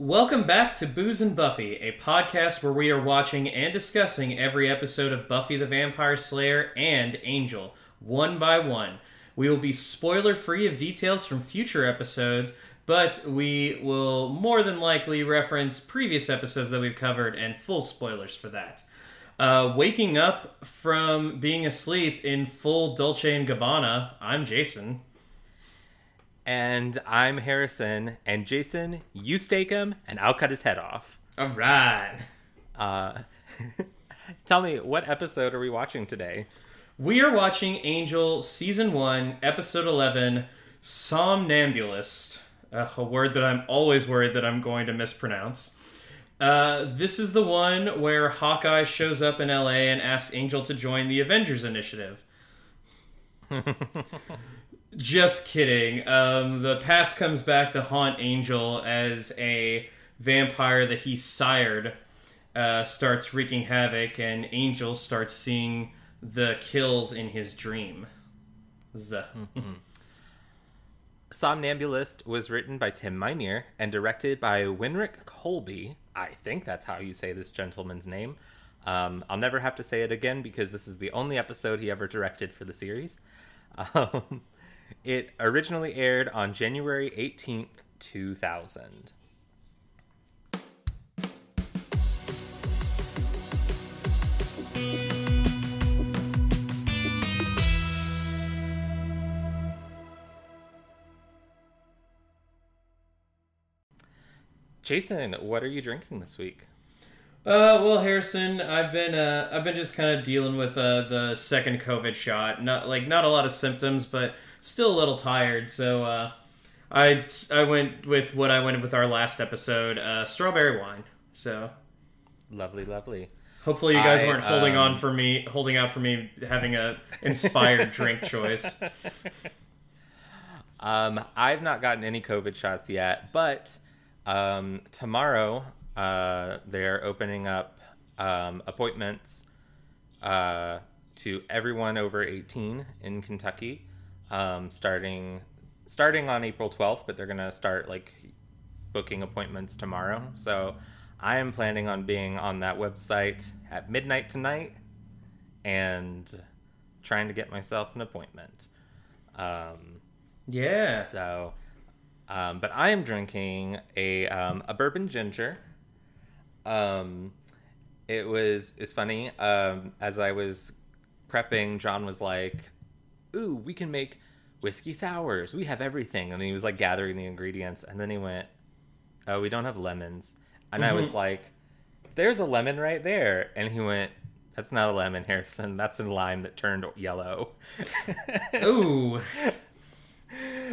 Welcome back to Booze and Buffy, a podcast where we are watching and discussing every episode of Buffy the Vampire Slayer and Angel, one by one. We will be spoiler free of details from future episodes, but we will more than likely reference previous episodes that we've covered and full spoilers for that. Uh, waking up from being asleep in full Dolce and Gabbana, I'm Jason. And I'm Harrison. And Jason, you stake him, and I'll cut his head off. All right. Uh, tell me, what episode are we watching today? We are watching Angel Season 1, Episode 11, Somnambulist. Uh, a word that I'm always worried that I'm going to mispronounce. Uh, this is the one where Hawkeye shows up in LA and asks Angel to join the Avengers Initiative. Just kidding. Um, the past comes back to haunt Angel as a vampire that he sired uh, starts wreaking havoc, and Angel starts seeing the kills in his dream. Z- Somnambulist was written by Tim Minear and directed by Winrich Kolbe. I think that's how you say this gentleman's name. Um, I'll never have to say it again because this is the only episode he ever directed for the series. Um, it originally aired on January 18th, 2000. Jason, what are you drinking this week? Uh, well, Harrison, I've been uh, I've been just kind of dealing with uh, the second COVID shot. Not like not a lot of symptoms, but still a little tired. So uh, I I went with what I went with our last episode, uh, strawberry wine. So Lovely, lovely. hopefully you guys I, weren't holding um, on for me, holding out for me having a inspired drink choice. Um, I've not gotten any COVID shots yet, but um, tomorrow uh, they're opening up um, appointments uh, to everyone over 18 in Kentucky, um, starting starting on April 12th. But they're gonna start like booking appointments tomorrow. So I am planning on being on that website at midnight tonight and trying to get myself an appointment. Um, Yeah. so, um, but I am drinking a um, a bourbon ginger. Um, it was it's funny. Um, as I was prepping, John was like, "Ooh, we can make whiskey sours. We have everything." And then he was like gathering the ingredients, and then he went, "Oh, we don't have lemons." And I was like, "There's a lemon right there," and he went. That's not a lemon, Harrison. That's a lime that turned yellow. Ooh.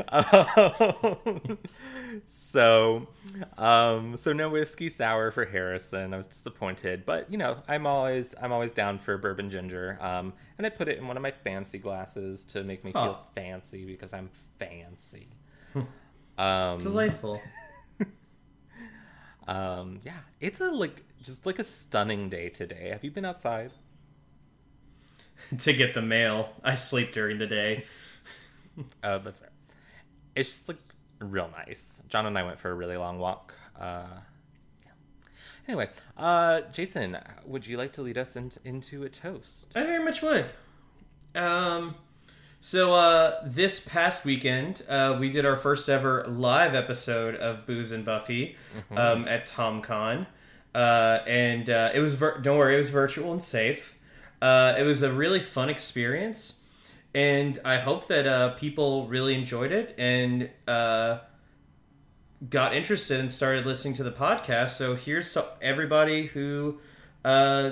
Um, so, um, so no whiskey sour for Harrison. I was disappointed, but you know, I'm always I'm always down for bourbon ginger. Um, and I put it in one of my fancy glasses to make me feel Oh. fancy because I'm fancy. um, Delightful. um, yeah, it's a like just like a stunning day today. Have you been outside? to get the mail. I sleep during the day. Oh, that's fair. It's just like real nice. John and I went for a really long walk. Uh, yeah. Anyway, uh, Jason, would you like to lead us into, into a toast? I very much would. Um, so uh, this past weekend, uh, we did our first ever live episode of Booze and Buffy um, at TomCon, uh, and uh, it was vir- don't worry, it was virtual and safe. Uh, it was a really fun experience, and I hope that uh, people really enjoyed it and uh, got interested and started listening to the podcast. So here's to everybody who uh,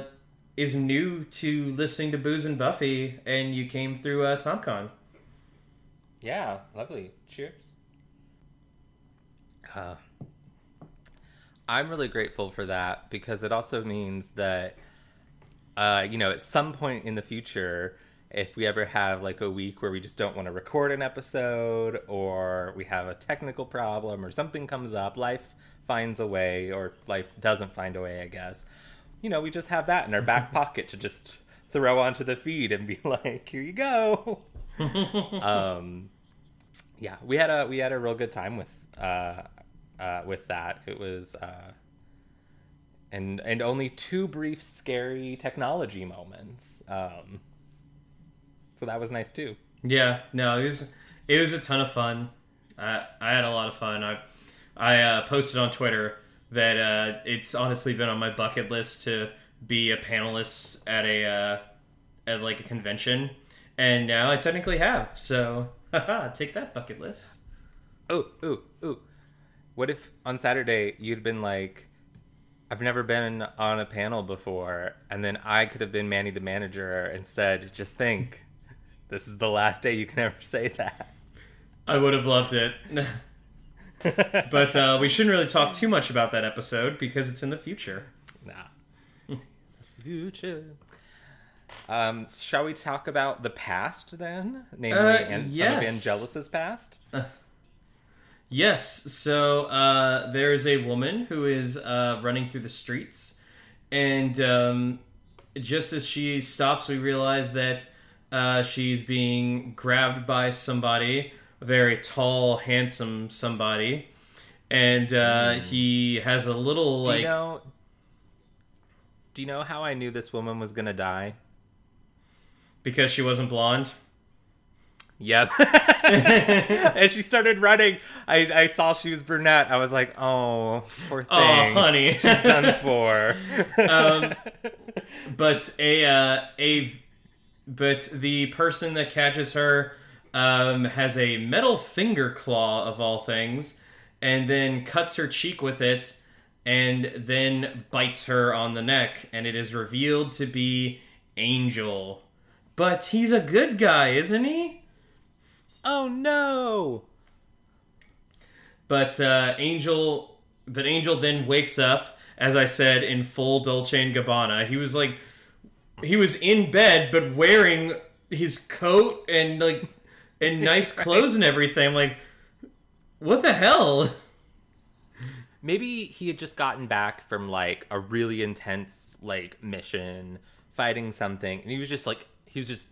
is new to listening to Booze and Buffy, and you came through uh, TomCon. Yeah, lovely. Cheers. Uh, I'm really grateful for that because it also means that, uh, you know, at some point in the future, if we ever have like a week where we just don't want to record an episode or we have a technical problem or something comes up, life finds a way or life doesn't find a way, I guess. You know, we just have that in our back pocket to just throw onto the feed and be like, here you go. um, yeah, we had a we had a real good time with uh, uh, with that. It was, uh, and and only two brief scary technology moments. Um, so that was nice too. Yeah, no, it was it was a ton of fun. I I had a lot of fun. I I uh, posted on Twitter that uh, it's honestly been on my bucket list to be a panelist at a uh, at like a convention, and now I technically have. So, take that bucket list. Oh, oh ooh. What if on Saturday you'd been like, I've never been on a panel before, and then I could have been Manny the manager and said, just think, this is the last day you can ever say that. I would have loved it. but uh, we shouldn't really talk too much about that episode because it's in the future. Nah. future. Um, shall we talk about the past then? Namely, Uh, and yes. some of Angelus's past? Yes, so uh, there is a woman who is uh, running through the streets, and um, just as she stops, we realize that uh, she's being grabbed by somebody, a very tall, handsome somebody, and uh, he has a little Do like you know? Do you know how I knew this woman was gonna die? because she wasn't blonde. Yep. and she started running, I, I saw she was brunette. I was like, oh, poor thing. Oh, honey. Done for. um, but a uh, a but the person that catches her um, has a metal finger claw of all things, and then cuts her cheek with it, and then bites her on the neck, and it is revealed to be Angel. But he's a good guy, isn't he? oh no! But uh, Angel, but Angel then wakes up, as I said, in full Dolce and Gabbana. He was like, he was in bed, but wearing his coat and like, and nice clothes and everything. Like, what the hell? Maybe he had just gotten back from like a really intense like mission, fighting something, and he was just like he was just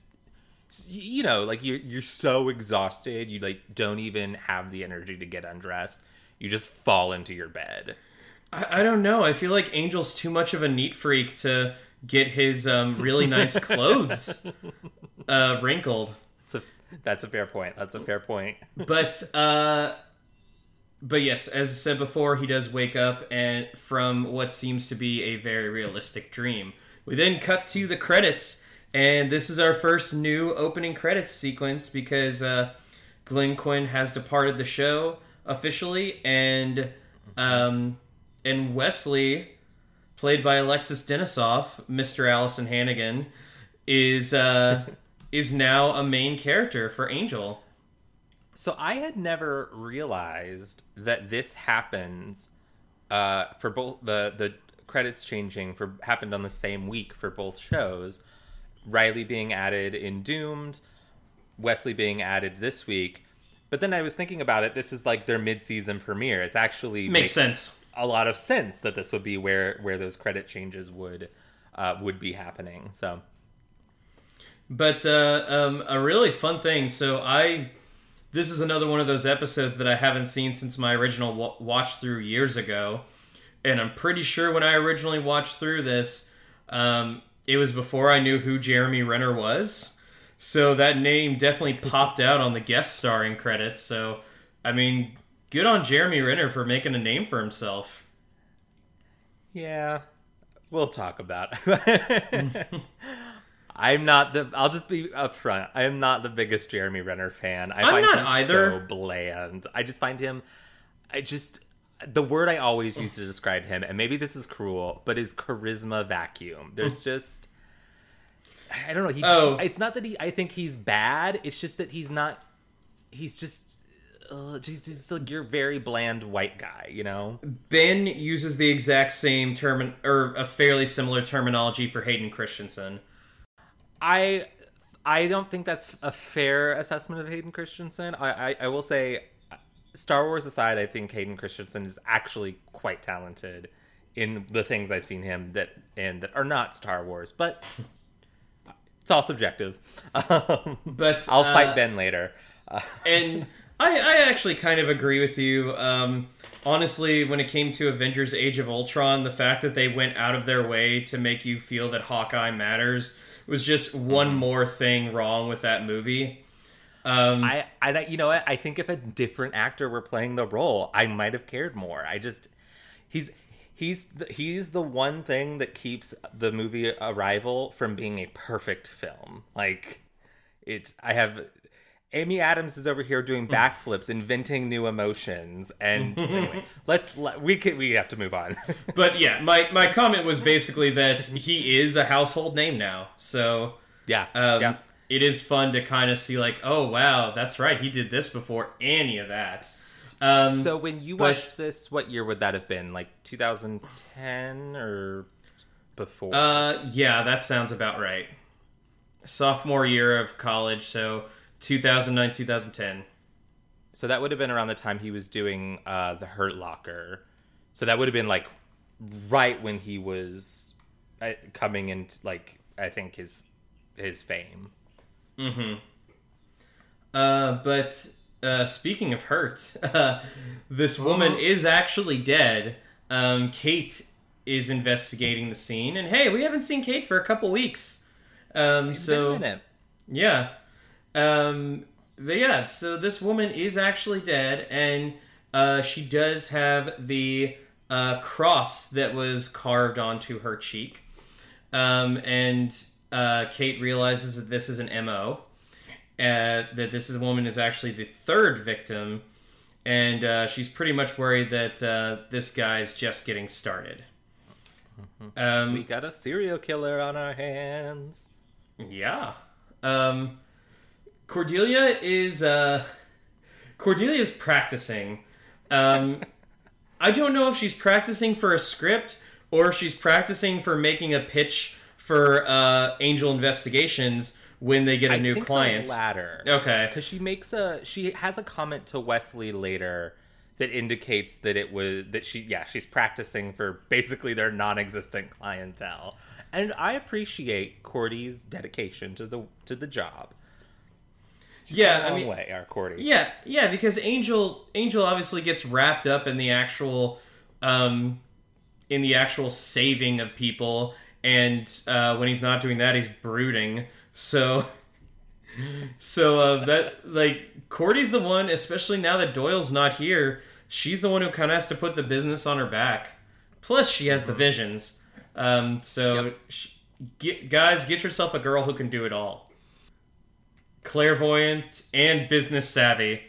you know like you're you're so exhausted you like don't even have the energy to get undressed you just fall into your bed I, I don't know. I feel like Angel's too much of a neat freak to get his um, really nice clothes uh, wrinkled. that's a that's a fair point. That's a fair point. But uh but yes as i said before he does wake up and from what seems to be a very realistic dream. We then cut to the credits and this is our first new opening credits sequence because uh glenn quinn has departed the show officially and um and wesley played by alexis denisoff mr alyson hannigan is uh is now a main character for angel So I had never realized that this happens uh, for both the the credits changing for happened on the same week for both shows. Riley being added in Doomed, Wesley being added this week. But then I was thinking about it. This is like their mid-season premiere. It's actually makes sense a lot of sense that this would be where where those credit changes would uh, would be happening. So But uh, um, a really fun thing. So I, this is another one of those episodes that I haven't seen since my original wa- watch through years ago, and I'm pretty sure when I originally watched through this, um, it was before I knew who Jeremy Renner was. So that name definitely popped out on the guest starring credits. So, I mean, good on Jeremy Renner for making a name for himself. Yeah, we'll talk about. It. I'm not the. I'll just be upfront. I am not the biggest Jeremy Renner fan. I I'm find not him either. so bland. I just find him. I just the word I always use to describe him, and maybe this is cruel, but his charisma vacuum. There's hmm. just. I don't know. He, Oh. It's not that he. I think he's bad. It's just that he's not. He's just. Uh, just, just like your very bland white guy, you know. Ben uses the exact same term or a fairly similar terminology for Hayden Christensen. I I don't think that's a fair assessment of Hayden Christensen. I, I, I will say, Star Wars aside, I think Hayden Christensen is actually quite talented in the things I've seen him that and that are not Star Wars, but it's all subjective. Um, But I'll uh, fight Ben later. Uh, and I, I actually kind of agree with you. Um, honestly, when it came to Avengers Age of Ultron, the fact that they went out of their way to make you feel that Hawkeye matters was just one Mm-hmm. more thing wrong with that movie. Um, I, I, you know what? I think if a different actor were playing the role, I might have cared more. I just, he's, he's, the, he's the one thing that keeps the movie Arrival from being a perfect film. Like, it, I have, Amy Adams is over here doing backflips, inventing new emotions, and anyway, let's let, we can we have to move on. but yeah, my, my comment was basically that he is a household name now. So yeah, um, yeah. it is fun to kind of see, like, oh, wow, that's right. He did this before any of that. Um, So when you but- watched this, what year would that have been? Like 2010 or before? Uh, yeah, that sounds about right. Sophomore year of college, so 2009, 2010. so that would have been around the time he was doing uh, the Hurt Locker. So that would have been like right when he was uh, coming into like I think his his fame. Mm-hmm. Uh, but uh, speaking of hurt, uh, this woman is actually dead. Um, Kate is investigating the scene, and hey, we haven't seen Kate for a couple weeks. Um, It's been a so minute. Yeah. Um, but yeah, so this woman is actually dead, and uh, she does have the uh, cross that was carved onto her cheek. Um, and uh, Kate realizes that this is an MO, uh, that this is, woman is actually the third victim, and uh, she's pretty much worried that uh, this guy's just getting started. Um, we got a serial killer on our hands. Yeah. Um, Cordelia is uh, Cordelia is practicing. Um, I don't know if she's practicing for a script or if she's practicing for making a pitch for uh, Angel Investigations when they get a I new client. The latter. Okay. because she makes a she has a comment to Wesley later that indicates that it was that she yeah she's practicing for basically their non-existent clientele, and I appreciate Cordy's dedication to the to the job. Yeah, a I mean, way, our Cordy. Yeah, yeah, because Angel Angel obviously gets wrapped up in the actual um in the actual saving of people and uh when he's not doing that he's brooding. So so uh that like Cordy's the one, especially now that Doyle's not here, she's the one who kind of has to put the business on her back. Plus she has the visions. Um so sh- get, guys, get yourself a girl who can do it all clairvoyant, and business savvy.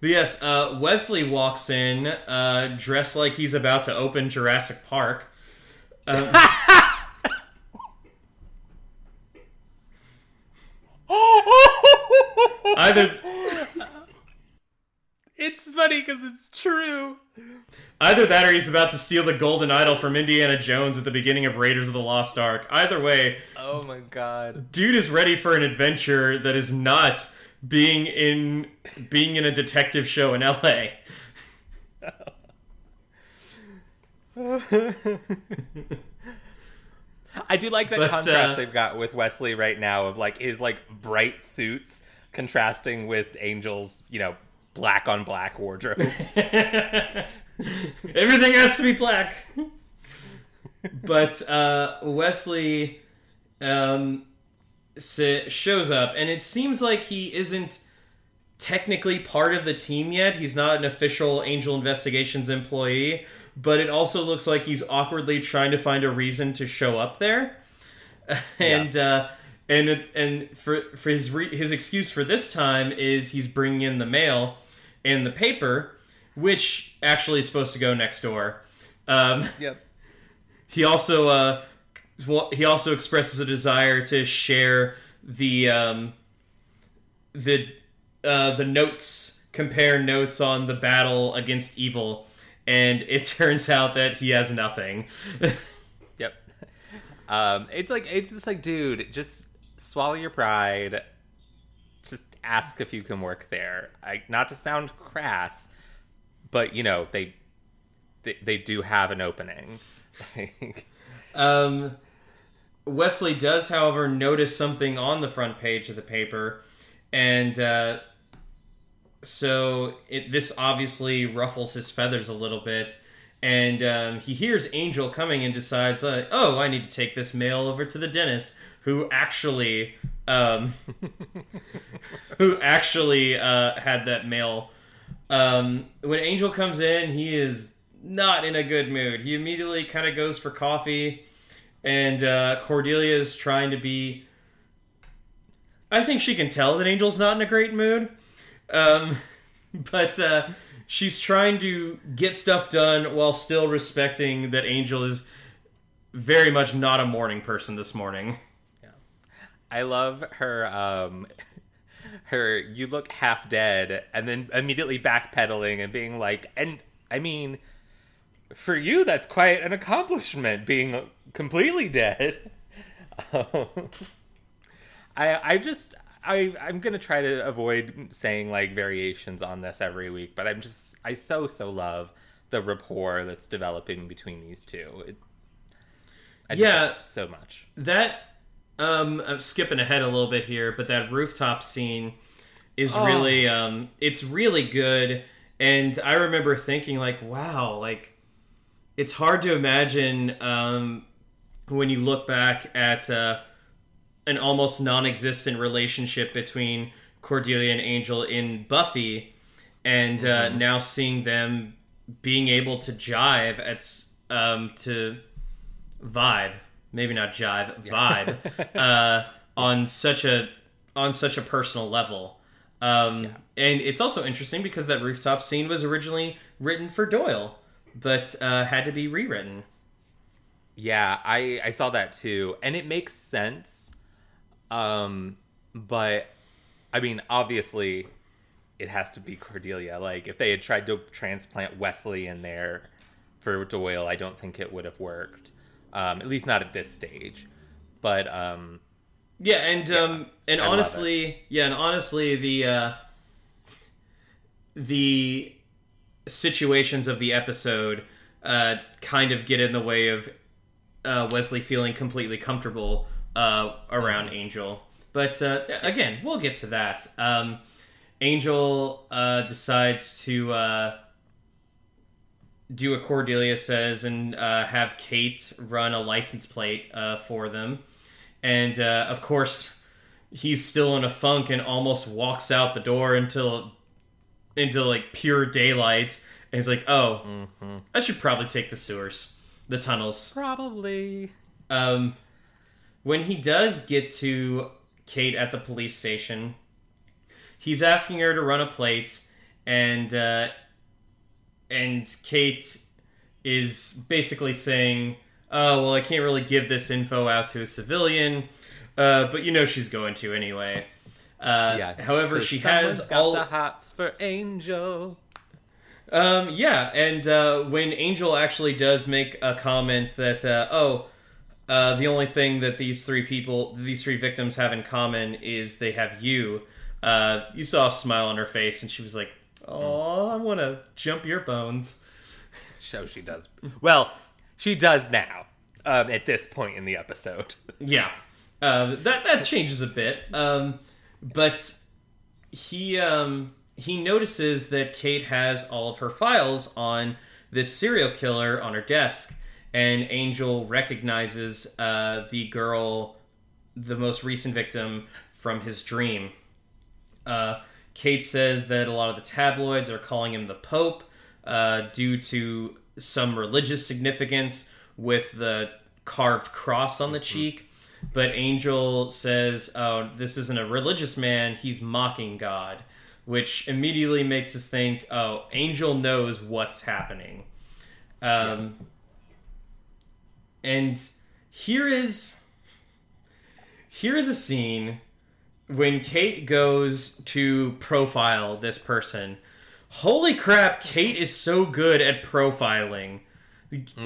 But yes, uh, Wesley walks in uh, dressed like he's about to open Jurassic Park. Um, either It's funny because it's true. either that or he's about to steal the golden idol from Indiana Jones at the beginning of Raiders of the Lost Ark. Either way, Oh my god. dude is ready for an adventure that is not being in being in a detective show in LA. I do like that But, contrast uh, they've got with Wesley right now of like his like bright suits contrasting with Angel's, you know, black on black wardrobe. Everything has to be black. but uh, Wesley um, sa- shows up, and it seems like he isn't technically part of the team yet. He's not an official Angel Investigations employee, but it also looks like he's awkwardly trying to find a reason to show up there. and uh, and it- and for for his re- his excuse for this time is he's bringing in the mail and the paper, which actually is supposed to go next door. Um, yep. he also uh, he also expresses a desire to share the um, the uh, the notes, compare notes on the battle against evil, and it turns out that he has nothing. Yep. Um, it's like it's just like, dude, just swallow your pride. Just ask if you can work there. I not to sound crass, but you know they they, they do have an opening. Um, Wesley does, however, notice something on the front page of the paper, and uh, so it, this obviously ruffles his feathers a little bit. And um, he hears Angel coming and decides, oh, I need to take this mail over to the dentist, who actually, um, who actually uh, had that mail. Um, when Angel comes in, he is not in a good mood. He immediately kind of goes for coffee, and uh, Cordelia is trying to be. I think she can tell that Angel's not in a great mood. Um, but uh, she's trying to get stuff done while still respecting that Angel is very much not a morning person this morning. I love her um her you look half dead and then immediately backpedaling and being like and I mean for you that's quite an accomplishment being completely dead. I I just I I'm gonna try to avoid saying like variations on this every week, but I'm just I so so love the rapport that's developing between these two. It, I Yeah. so much. That um, I'm skipping ahead a little bit here, but that rooftop scene is Oh. really um, it's really good. And I remember thinking like, wow, like it's hard to imagine um, when you look back at uh, an almost non-existent relationship between Cordelia and Angel in Buffy, and uh, now seeing them being able to jive at um, to vibe, maybe not jive, vibe, uh, on such a on such a personal level. Um, And it's also interesting because that rooftop scene was originally written for Doyle, but uh, had to be rewritten. Yeah, I I saw that too, and it makes sense. Um, but I mean, obviously, it has to be Cordelia. Like, if they had tried to transplant Wesley in there for Doyle, I don't think it would have worked. Um, at least not at this stage. But um, Yeah, and um, and I honestly, yeah, and honestly, the uh, the situations of the episode uh, kind of get in the way of uh, Wesley feeling completely comfortable uh, around Angel. But uh, again, we'll get to that. Um, Angel uh, decides to uh, do what Cordelia says and uh, have Kate run a license plate uh, for them. And uh, of course, he's still in a funk and almost walks out the door until into like pure daylight. And he's like, "Oh, I should probably take the sewers, the tunnels." probably. Um, when he does get to Kate at the police station, he's asking her to run a plate, and uh, and Kate is basically saying, "Oh, well, I can't really give this info out to a civilian, uh, but you know she's going to anyway." Uh, Yeah. However, she has got all the hots for Angel. um, yeah, and uh, when Angel actually does make a comment that, uh, oh, uh, the only thing that these three people, these three victims have in common is they have you, uh, you saw a smile on her face, and she was like, oh, I want to jump your bones. So she does. Well, she does now. Um, at this point in the episode. Yeah, um, that that changes a bit, um, but he um, he notices that Kate has all of her files on this serial killer on her desk, and Angel recognizes uh, the girl, the most recent victim from his dream. Uh, Kate says that a lot of the tabloids are calling him the Pope uh, due to some religious significance with the carved cross on the cheek. But Angel says, oh, this isn't a religious man, he's mocking God, which immediately makes us think, oh, Angel knows what's happening. Um, And here is here is a scene when Kate goes to profile this person. Holy crap, Kate is so good at profiling.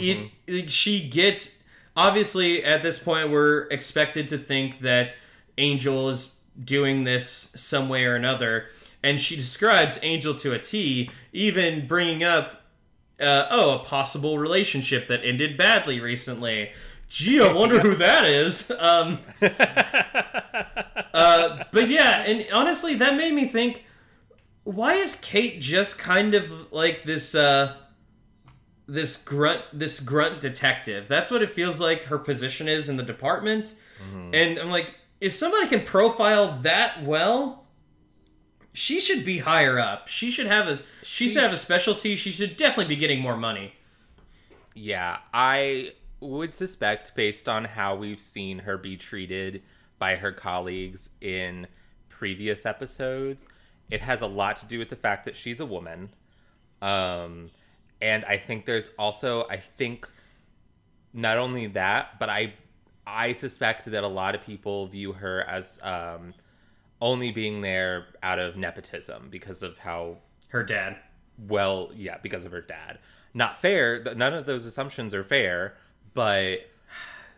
It, it- she gets obviously at this point we're expected to think that Angel is doing this some way or another and she describes Angel to a T even bringing up uh, oh a possible relationship that ended badly recently. Gee, I wonder who that is. Um, uh, but yeah, and honestly, that made me think: why is Kate just kind of like this uh this grunt this grunt detective? That's what it feels like her position is in the department. And I'm like, if somebody can profile that well, she should be higher up. She should have a she, She should have a specialty. She should definitely be getting more money. Yeah, I would suspect, based on how we've seen her be treated by her colleagues in previous episodes, it has a lot to do with the fact that she's a woman. Um, and I think there's also, I think, not only that, but I, I suspect that a lot of people view her as um, only being there out of nepotism because of how Her dad. well, yeah, because of her dad. Not fair. None of those assumptions are fair, but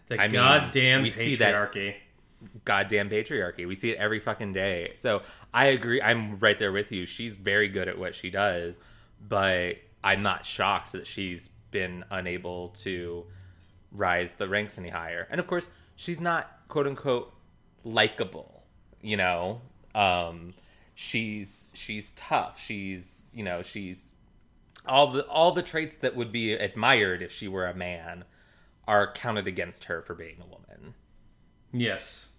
The I mean, goddamn that- patriarchy. goddamn patriarchy. We see it every fucking day. So I agree. I'm right there with you. She's very good at what she does, but I'm not shocked that she's been unable to rise the ranks any higher. And of course, she's not quote unquote likable. You know, um, she's she's tough. She's you know she's all the all the traits that would be admired if she were a man are counted against her for being a woman. Yes.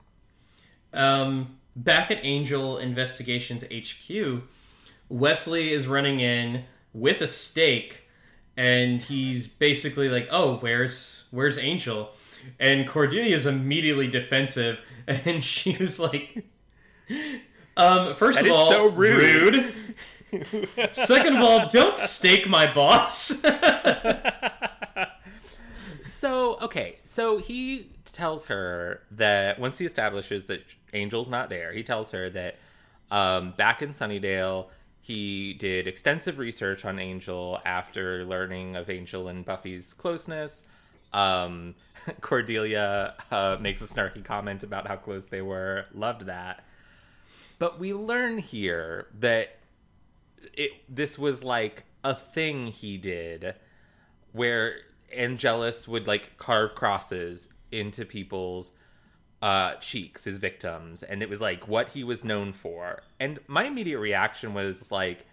Um, back at Angel Investigations HQ, Wesley is running in with a stake, and he's basically like, "Oh, where's where's Angel?" And Cordelia is immediately defensive, and she was like, "Um, first That of is all, so rude." rude. Second of all, don't stake my boss." So, okay, so he tells her that once he establishes that Angel's not there, he tells her that um, back in Sunnydale, he did extensive research on Angel after learning of Angel and Buffy's closeness. Um, Cordelia uh, makes a snarky comment about how close they were. Loved that. But we learn here that it this was like a thing he did where Angelus would like carve crosses into people's uh, cheeks his victims, and it was like what he was known for. And my immediate reaction was like,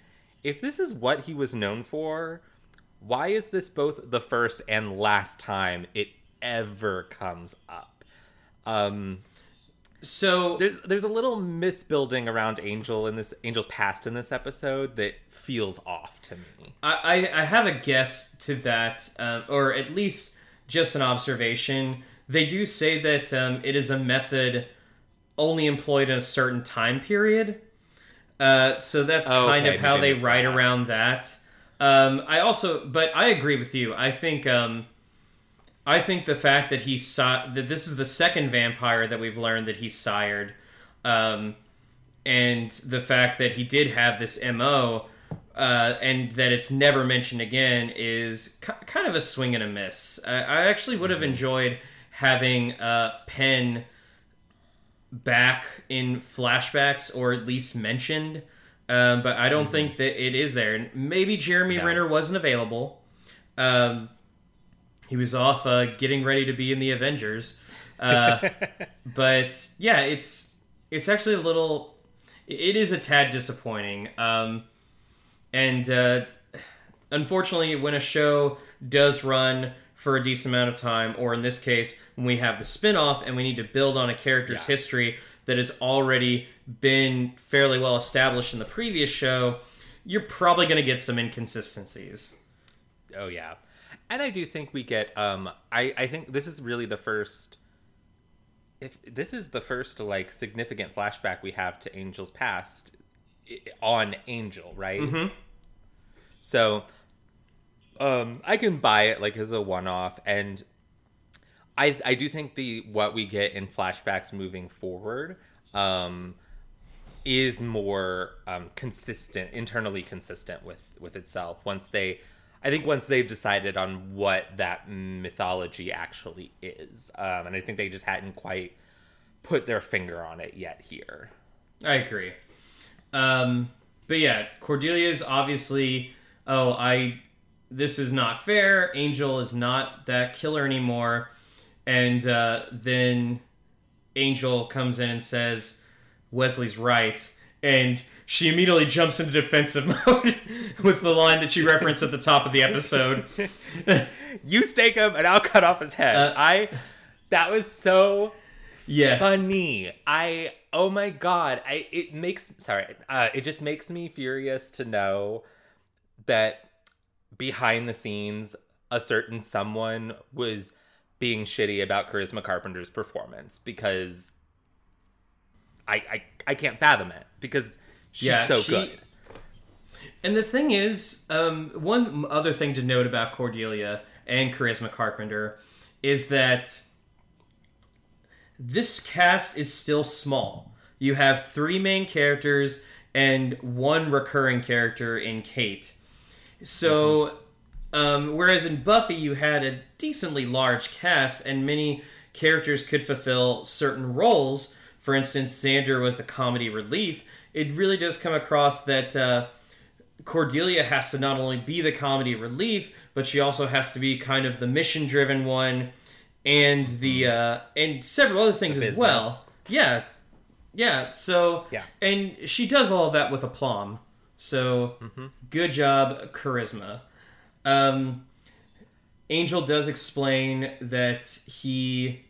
if this is what he was known for, why is this both the first and last time it ever comes up? Um, so there's there's a little myth building around Angel in this Angel's past in this episode that feels off to me. I, I I have a guess to that, um, or at least just an observation. They do say that um, it is a method only employed in a certain time period. Uh, so that's Oh, kind okay, of how they write that. around that. Um, I also, but I agree with you. I think um, I think the fact that he saw that this is the second vampire that we've learned that he sired, um, and the fact that he did have this mo, uh, and that it's never mentioned again is ki- kind of a swing and a miss. I, I actually would have enjoyed having uh, Penn back in flashbacks or at least mentioned. Um, but I don't think that it is there. Maybe Jeremy No. Renner wasn't available. Um, he was off uh, getting ready to be in the Avengers. Uh, but yeah, it's it's actually a little. It is a tad disappointing. Um, and uh, unfortunately, when a show does run for a decent amount of time, or in this case, when we have the spin-off and we need to build on a character's Yeah. history that has already been fairly well established in the previous show, you're probably going to get some inconsistencies. Oh yeah, and I do think we get. Um, I I think this is really the first. If this is the first like significant flashback we have to Angel's past on Angel, right? Mhm. So, um, I can buy it like as a one-off, and I I do think the what we get in flashbacks moving forward, um, is more um, consistent, internally consistent with with itself. Once they, I think once they've decided on what that mythology actually is, um, and I think they just hadn't quite put their finger on it yet here. I agree. Um, but yeah, Cordelia is obviously, oh, I, this is not fair. Angel is not that killer anymore. And uh, then Angel comes in and says, Wesley's right. and she immediately jumps into defensive mode with the line that she referenced at the top of the episode. you stake him and I'll cut off his head. Uh, I that was so Yes. funny. I oh my god. I it makes sorry. Uh, it just makes me furious to know that behind the scenes a certain someone was being shitty about Charisma Carpenter's performance because I I, I can't fathom it because she's Yeah, so she- good. And the thing is, um, one other thing to note about Cordelia and Charisma Carpenter is that this cast is still small. You have three main characters and one recurring character in Kate. So, um, whereas in Buffy you had a decently large cast and many characters could fulfill certain roles. For instance, Xander was the comedy relief. It really does come across that uh, Cordelia has to not only be the comedy relief, but she also has to be kind of the mission-driven one, and the uh, and several other things as well. Yeah, yeah. So Yeah. and she does all of that with aplomb. So Mm-hmm. good job, charisma. Um, Angel does explain that he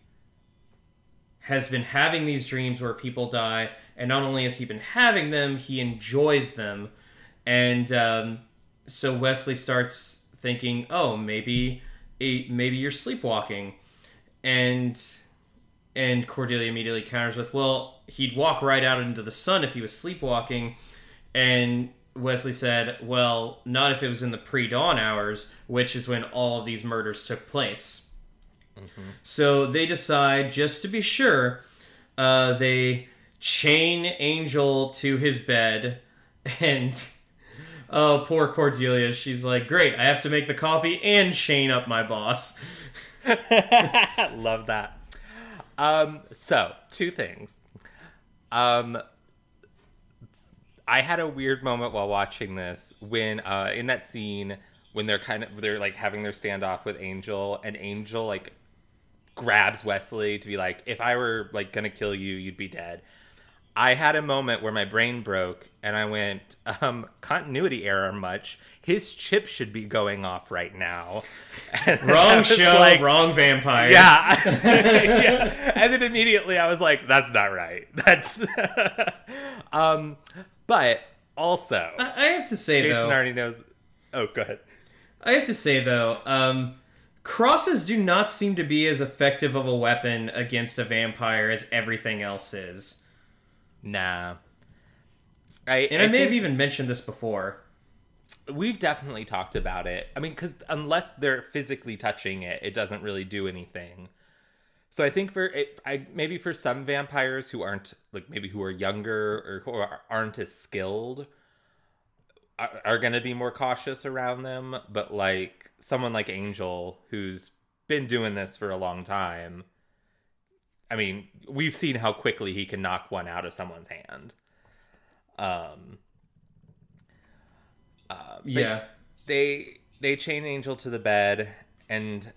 has been having these dreams where people die, and not only has he been having them, he enjoys them. And um, so Wesley starts thinking, "Oh, maybe, eh, maybe you're sleepwalking," and and Cordelia immediately counters with, "Well, he'd walk right out into the sun if he was sleepwalking," and Wesley said, "Well, not if it was in the pre-dawn hours, which is when all of these murders took place." So they decide, just to be sure, uh, they chain Angel to his bed, and oh, poor Cordelia. She's like, "Great, I have to make the coffee and chain up my boss." Love that. Um, so two things. Um, I had a weird moment while watching this when, uh, in that scene when they're kind of they're like having their standoff with Angel, and Angel like grabs Wesley to be like, "If I were like gonna kill you, you'd be dead." I had a moment where my brain broke and I went, um, continuity error much. His chip should be going off right now. And Wrong show, like, wrong vampire. yeah. yeah. And then immediately I was like, that's not right. That's um but also I I have to say though. Jason though, already knows Oh, go ahead. I have to say though, um, crosses do not seem to be as effective of a weapon against a vampire as everything else is. Nah. I And I, may have even mentioned this before. we've definitely talked about it. I mean, because unless they're physically touching it, it doesn't really do anything. So I think for it, I maybe for some vampires who aren't like maybe who are younger or who are, aren't as skilled are, are going to be more cautious around them. But like someone like Angel who's been doing this for a long time, I mean, we've seen how quickly he can knock one out of someone's hand. Um. Uh, Yeah. they they chain Angel to the bed, and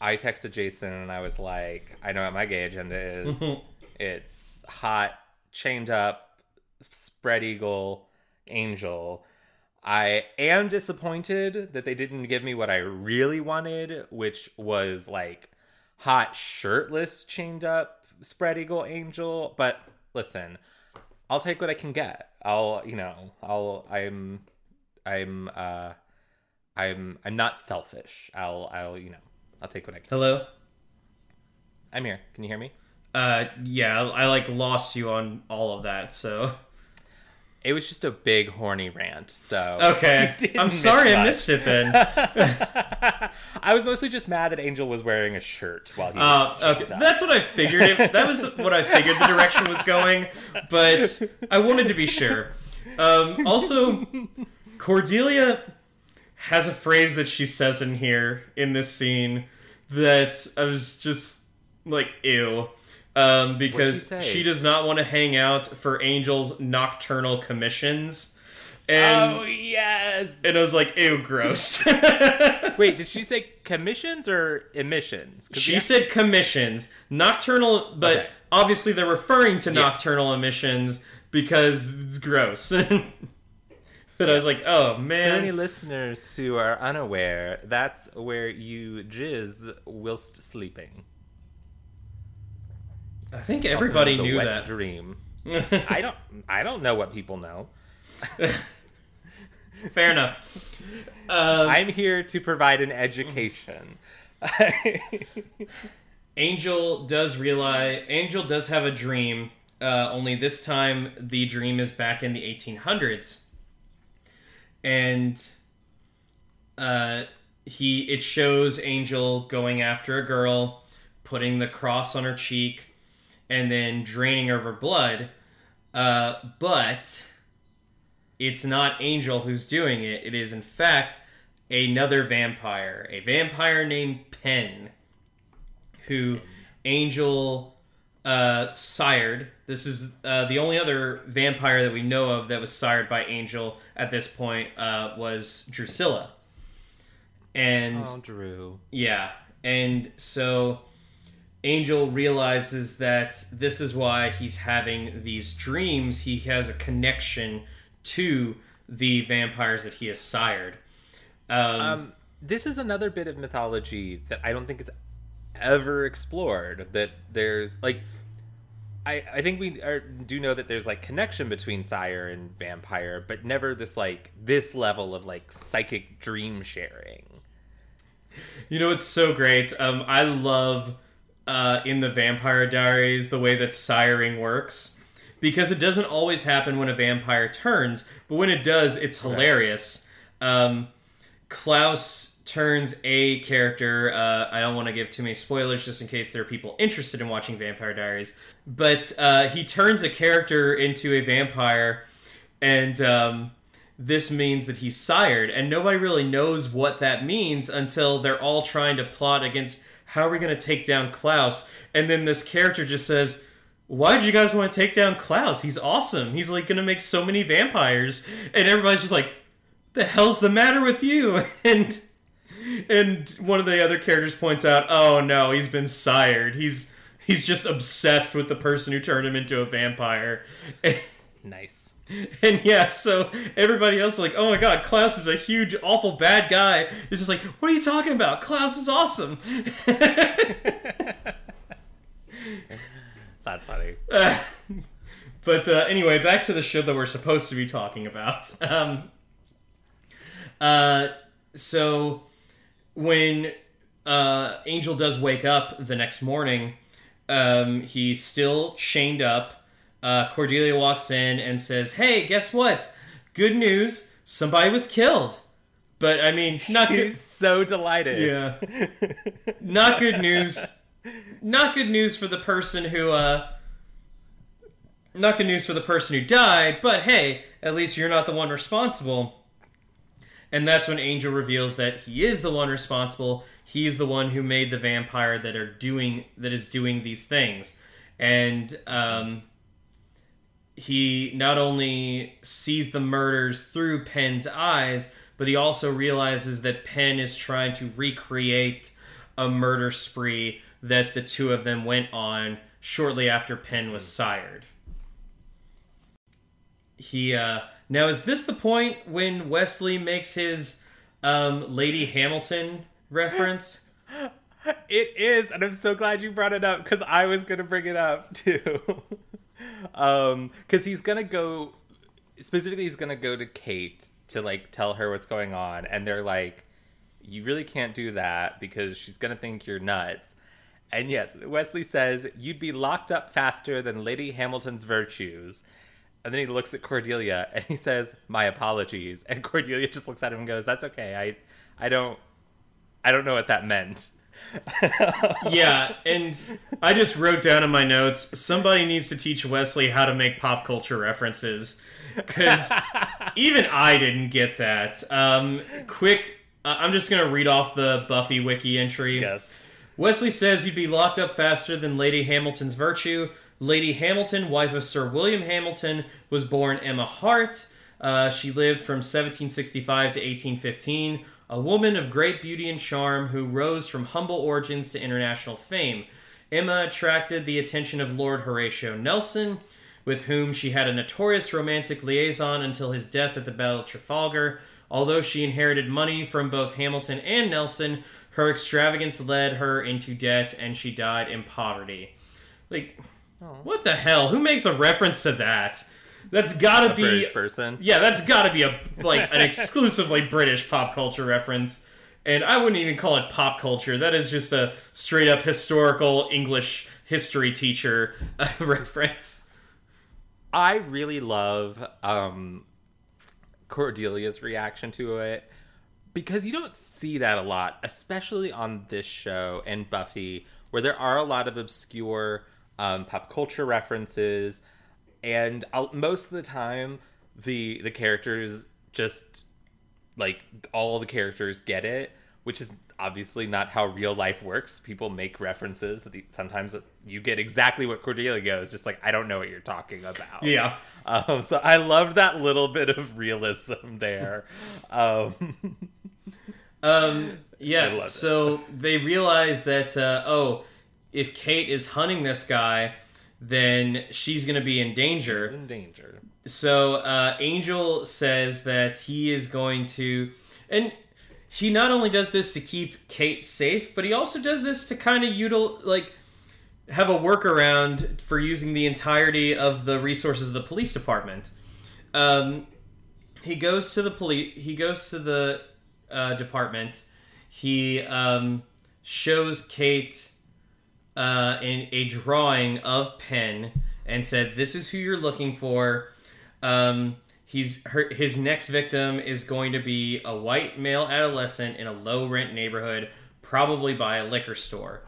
I texted Jason and I was like, I know what my gay agenda is. it's hot, chained up, spread eagle, Angel. I am disappointed that they didn't give me what I really wanted, which was like hot, shirtless, chained up, spread eagle, Angel. But listen, I'll take what I can get. I'll, you know, I'll, I'm, I'm, uh, I'm, I'm not selfish. I'll, I'll, you know, I'll take what I can. Hello. I'm here. Can you hear me? Uh, yeah, I like lost you on all of that. So It was just a big horny rant. So okay, I'm sorry I missed it then. I was mostly just mad that Angel was wearing a shirt while he was Uh, okay, up. that's what I figured. It, that was what I figured the direction was going, but I wanted to be sure. Um, also, Cordelia has a phrase that she says in here in this scene that I was just like, ew. Um, because she does not want to hang out for Angel's nocturnal commissions. And, oh yes. and I was like, ew, gross. Wait, did she say commissions or emissions? She said commissions, nocturnal, but Okay. obviously they're referring to nocturnal emissions because it's gross. but I was like, oh man. For any listeners who are unaware, that's where you jizz whilst sleeping. I think everybody knew that. dream. I don't. I don't know what people know. Fair enough. Um, I'm here to provide an education. Angel does realize Angel does have a dream. Uh, only this time the dream is back in the 1800s, and uh, he it shows Angel going after a girl, putting the cross on her cheek, and then draining of her blood. Uh, but it's not Angel who's doing it. It is in fact another vampire, a vampire named Penn who Angel uh, sired. This is uh, the only other vampire that we know of that was sired by Angel at this point uh, was Drusilla. And oh, Drew. yeah, and so Angel realizes that this is why he's having these dreams. He has a connection to the vampires that he has sired. Um, Um, this is another bit of mythology that I don't think it's ever explored. That there's like, I I think we are, do know that there's like connection between sire and vampire, but never this like this level of like psychic dream sharing. You know it's so great. Um, I love uh, in the Vampire Diaries the way that siring works because it doesn't always happen when a vampire turns, but when it does, it's hilarious. Um, Klaus turns a character. Uh, I don't want to give too many spoilers just in case there are people interested in watching Vampire Diaries, but uh, he turns a character into a vampire, and um, this means that he's sired, and nobody really knows what that means until they're all trying to plot against how are we going to take down Klaus, and then this character just says. Why did you guys want to take down Klaus? He's awesome. He's like gonna make so many vampires, and everybody's just like, "The hell's the matter with you?" And and one of the other characters points out, "Oh no, he's been sired. He's he's just obsessed with the person who turned him into a vampire." Nice. And yeah, so everybody else is like, "Oh my god, Klaus is a huge, awful, bad guy." It's just like, "What are you talking about? Klaus is awesome." That's funny. Uh, but uh, anyway, back to the show that we're supposed to be talking about. Um, uh, so when uh, Angel does wake up the next morning, um, he's still chained up. Uh, Cordelia walks in and says, "Hey, guess what? Good news! Somebody was killed." But I mean, not good. So delighted. Yeah. Not good news. Not good news for the person who uh not good news for the person who died, but hey, at least you're not the one responsible. And that's when Angel reveals that he is the one responsible. He's the one who made the vampire that are doing that is doing these things. And um he not only sees the murders through Penn's eyes, but he also realizes that Penn is trying to recreate a murder spree that the two of them went on shortly after Penn was sired. He uh, now is this the point when Wesley makes his um, Lady Hamilton reference? It is, and I'm so glad you brought it up because I was gonna bring it up too. um, because he's gonna go specifically, he's gonna go to Kate to like tell her what's going on, and they're like, "You really can't do that because she's gonna think you're nuts." And yes, Wesley says you'd be locked up faster than Lady Hamilton's virtues. And then he looks at Cordelia and he says, "My apologies." And Cordelia just looks at him and goes, "That's okay. I, I don't, I don't know what that meant." Yeah, and I just wrote down in my notes somebody needs to teach Wesley how to make pop culture references because even I didn't get that. Um, quick, uh, I'm just gonna read off the Buffy wiki entry. Yes. Wesley says you'd be locked up faster than Lady Hamilton's virtue. Lady Hamilton, wife of Sir William Hamilton, was born Emma Hart. Uh, she lived from 1765 to 1815. A woman of great beauty and charm who rose from humble origins to international fame. Emma attracted the attention of Lord Horatio Nelson, with whom she had a notorious romantic liaison until his death at the Battle of Trafalgar. Although she inherited money from both Hamilton and Nelson, her extravagance led her into debt and she died in poverty. Like, oh. what the hell? Who makes a reference to that? That's gotta A be British person. yeah, that's got to be a like an exclusively British pop culture reference. And I wouldn't even call it pop culture. That is just a straight up historical English history teacher uh, reference. I really love um, Cordelia's reaction to it because you don't see that a lot, especially on this show and Buffy, where there are a lot of obscure um, pop culture references, and I'll, most of the time the the characters just like all the characters get it, which is obviously not how real life works. People make references that the, sometimes you get exactly what Cordelia goes, just like I don't know what you're talking about. Yeah. Um, so I loved that little bit of realism there. Um, Um, yeah, love it. so they realize that, uh, oh, if Kate is hunting this guy, then she's going to be in danger. in danger. So uh, Angel says that he is going to, and he not only does this to keep Kate safe, but he also does this to kind of util like have a workaround for using the entirety of the resources of the police department. Um, he goes to the police. He goes to the uh, department. He um, shows Kate uh, in a drawing of Penn and said, "This is who you're looking for." Um, he's her, his next victim is going to be a white male adolescent in a low rent neighborhood, probably by a liquor store.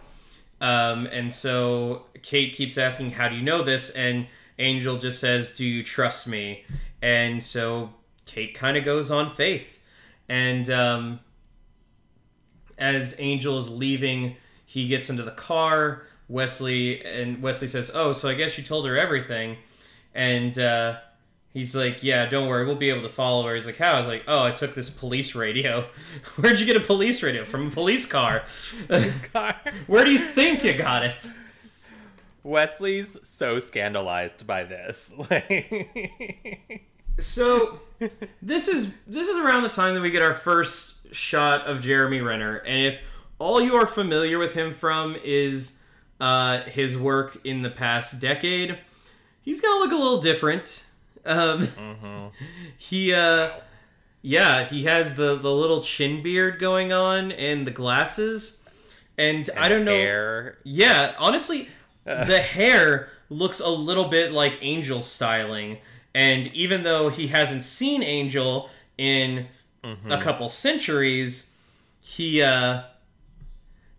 Um, and so Kate keeps asking, "How do you know this?" And Angel just says, "Do you trust me?" And so Kate kind of goes on faith, and um, as Angel is leaving, he gets into the car. Wesley and Wesley says, "Oh, so I guess you told her everything," and uh, he's like, "Yeah, don't worry, we'll be able to follow her." He's like, "How?" I was like, "Oh, I took this police radio. Where'd you get a police radio from? A police car? Where do you think you got it?" Wesley's so scandalized by this. Like, So this is this is around the time that we get our first shot of Jeremy Renner, and if all you are familiar with him from is uh, his work in the past decade, he's gonna look a little different. Um, He, uh, yeah, he has the the little chin beard going on and the glasses, and, I don't know. hair. Yeah, honestly, the hair looks a little bit like Angel styling. And even though he hasn't seen Angel in a couple centuries, he uh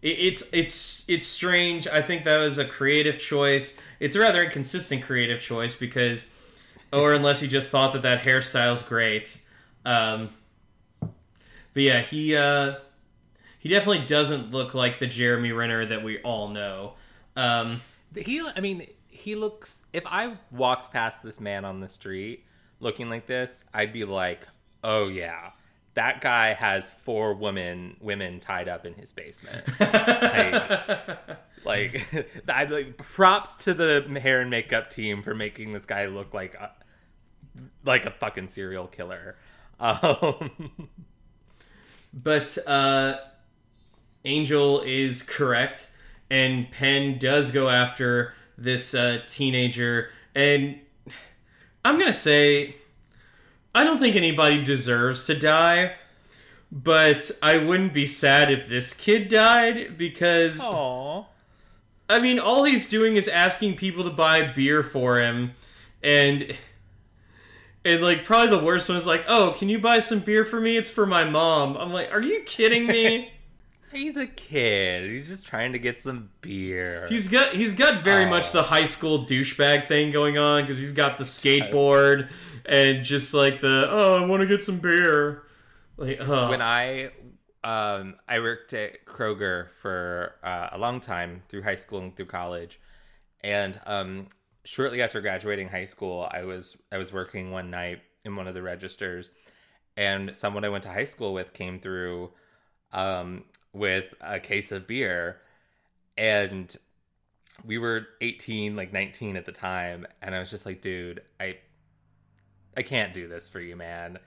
it's it's it's strange. I think that was a creative choice. It's a rather inconsistent creative choice because or unless he just thought that that hairstyle's great. Um but yeah, he uh he definitely doesn't look like the Jeremy Renner that we all know. Um, He, I mean, he looks. If I walked past this man on the street looking like this, I'd be like, "Oh yeah, that guy has four women women tied up in his basement." like, like, I'd like props to the hair and makeup team for making this guy look like a, like a fucking serial killer. Um, but uh, Angel is correct, and Penn does go after this uh, teenager. And I'm gonna say, I don't think anybody deserves to die, but I wouldn't be sad if this kid died because. Aw. I mean, all he's doing is asking people to buy beer for him, and and like probably the worst one is like, "Oh, can you buy some beer for me? It's for my mom." I'm like, "Are you kidding me?" He's a kid. He's just trying to get some beer. he's got he's got very Aw. much the high school douchebag thing going on because he's got the skateboard and just like the oh, I want to get some beer. Like, oh. when I um, I worked at Kroger for uh, a long time through high school and through college, and um, shortly after graduating high school, I was I was working one night in one of the registers, and someone I went to high school with came through um, with a case of beer, and we were 18, like 19 at the time, and I was just like, dude, I I can't do this for you, man.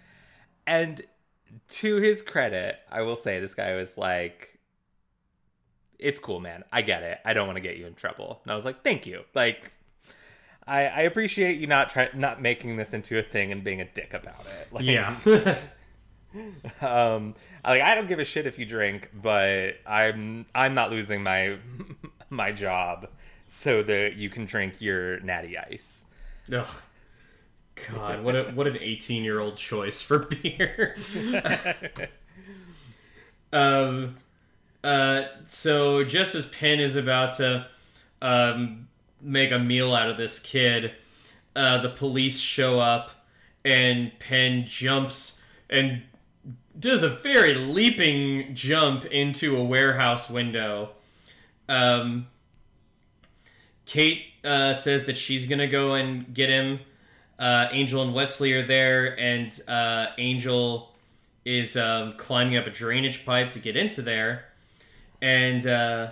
And to his credit, I will say this guy was like, it's cool, man. I get it. I don't want to get you in trouble. And I was like, thank you. Like, I, I appreciate you not try not making this into a thing and being a dick about it. Like, Yeah. um, like I don't give a shit if you drink, but I'm I'm not losing my my job so that you can drink your natty ice. Ugh. God, what a what an eighteen year old choice for beer. um, uh, so just as Penn is about to um, make a meal out of this kid, uh, the police show up, and Penn jumps and does a very leaping jump into a warehouse window. Um, Kate uh, says that she's gonna go and get him. Uh, Angel and Wesley are there, and uh, Angel is um, climbing up a drainage pipe to get into there. And uh,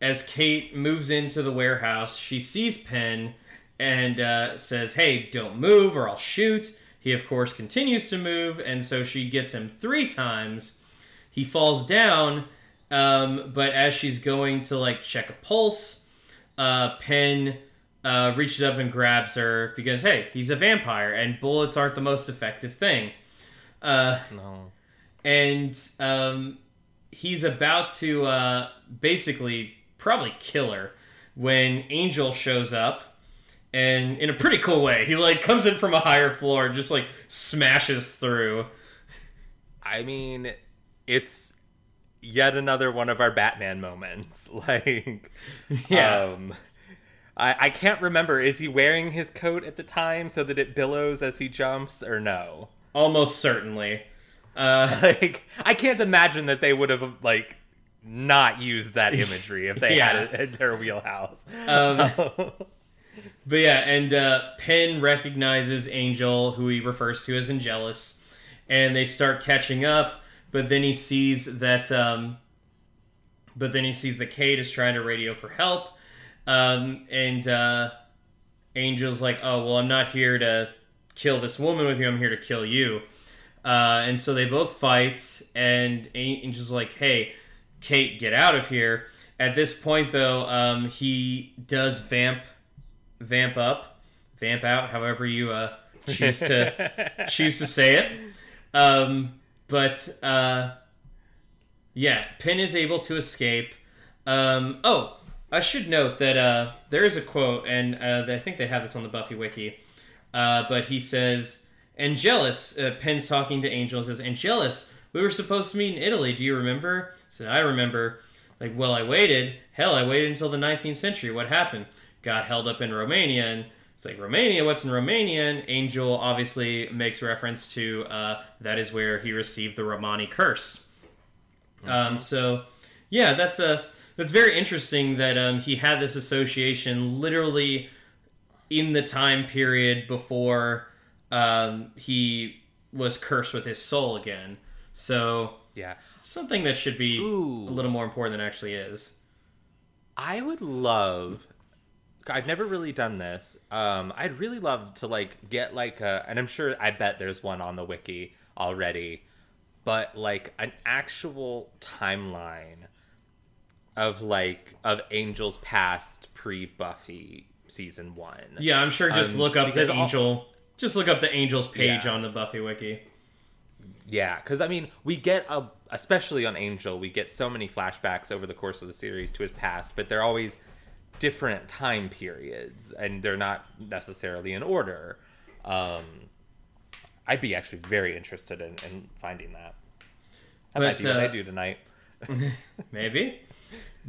as Kate moves into the warehouse, she sees Penn and uh, says, "Hey, don't move, or I'll shoot." He, of course, continues to move, and so she gets him three times. He falls down, um, but as she's going to like check a pulse, uh, Penn uh, reaches up and grabs her because hey, he's a vampire, and bullets aren't the most effective thing. Uh, No. and um, he's about to uh, basically probably kill her when Angel shows up. And in a pretty cool way, he like comes in from a higher floor and just like smashes through. I mean, it's yet another one of our Batman moments. Like, Yeah. um, I, I can't remember. Is he wearing his coat at the time so that it billows as he jumps, or no? Almost certainly. Uh, Like, I can't imagine that they would have like not used that imagery if they Yeah. had it in their wheelhouse. um, but yeah, and uh, Penn recognizes Angel, who he refers to as Angelus, and they start catching up. But then he sees that, um, but then he sees that Kate is trying to radio for help, um, and uh, Angel's like, "Oh well, I'm not here to kill this woman with you. I'm here to kill you." Uh, and so they both fight, and Angel's like, "Hey, Kate, get out of here." At this point, though, um, he does vamp, vamp up, vamp out, however you uh, choose to choose to say it. Um, but uh, yeah, Penn is able to escape. Um, oh, I should note that uh, there is a quote, and uh, I think they have this on the Buffy wiki. Uh, but he says, "Angelus." Uh, Penn's talking to Angel. Says, "Angelus, we were supposed to meet in Italy. Do you remember?" I said, "I remember." Like, well, I waited. Hell, I waited until the 19th century. What happened? Got held up in Romania, and it's like Romania. What's in Romania? And Angel obviously makes reference to uh, that is where he received the Romani curse. Um, so, yeah, that's a that's very interesting that um, he had this association literally in the time period before um, he was cursed with his soul again. So yeah. something that should be Ooh. a little more important than it actually is. I would love. I've never really done this. Um, I'd really love to like get like a, and I'm sure I bet there's one on the wiki already, but like an actual timeline of like of Angel's past pre Buffy season one. Yeah, I'm sure. Just Um, look up the all- angel. Just look up the angels page Yeah. on the Buffy wiki. Yeah, because I mean, we get a, especially on Angel, we get so many flashbacks over the course of the series to his past, but they're always different time periods, and they're not necessarily in order. Um, I'd be actually very interested in, in finding that. That might be what uh, I do tonight. Maybe.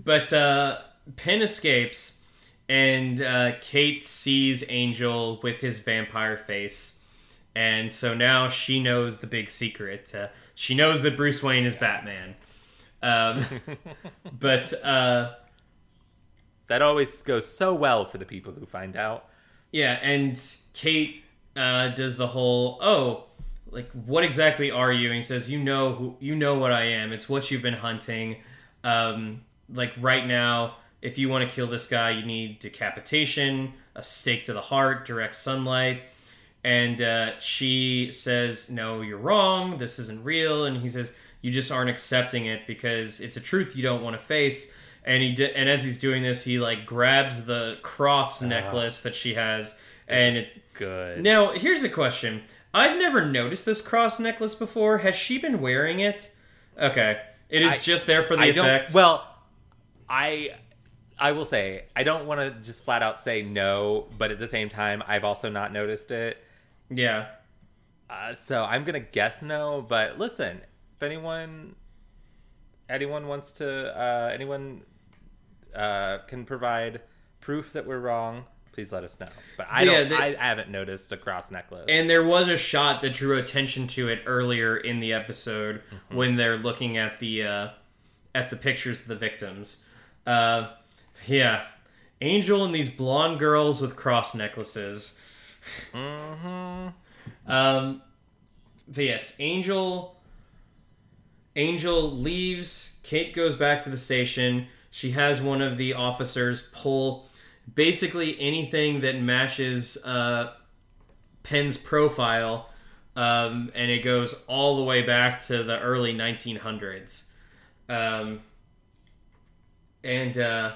But uh, Penn escapes, and uh, Kate sees Angel with his vampire face. And so now she knows the big secret. Uh, she knows that Bruce Wayne is Batman. Um, but uh, That always goes so well for the people who find out. yeah, and Kate uh, does the whole oh, like what exactly are you? And he says, you know who, you know what I am. It's what you've been hunting. Um, like right now, if you want to kill this guy, you need decapitation, a stake to the heart, direct sunlight. And uh, she says, No, you're wrong. This isn't real. And he says, You just aren't accepting it because it's a truth you don't want to face. And he di- and as he's doing this, he like grabs the cross necklace that she has, and it Good. now, here's a question. I've never noticed this cross necklace before. Has she been wearing it? Okay. It is I- just there for the I effect. Well, I I will say I don't want to just flat out say no, but at the same time, I've also not noticed it. yeah. Uh, so I'm gonna guess no. But listen, if anyone anyone wants to uh, anyone uh, can provide proof that we're wrong, please let us know. But I Yeah, don't. they- I, I haven't noticed a cross necklace. And there was a shot that drew attention to it earlier in the episode Mm-hmm. when they're looking at the uh, at the pictures of the victims. Uh, yeah, Angel and these blonde girls with cross necklaces. Mhm. Um, but yes, Angel. Angel leaves. Kate goes back to the station. She has one of the officers pull basically anything that matches uh, Penn's profile, um, and it goes all the way back to the early 1900s. Um, and uh,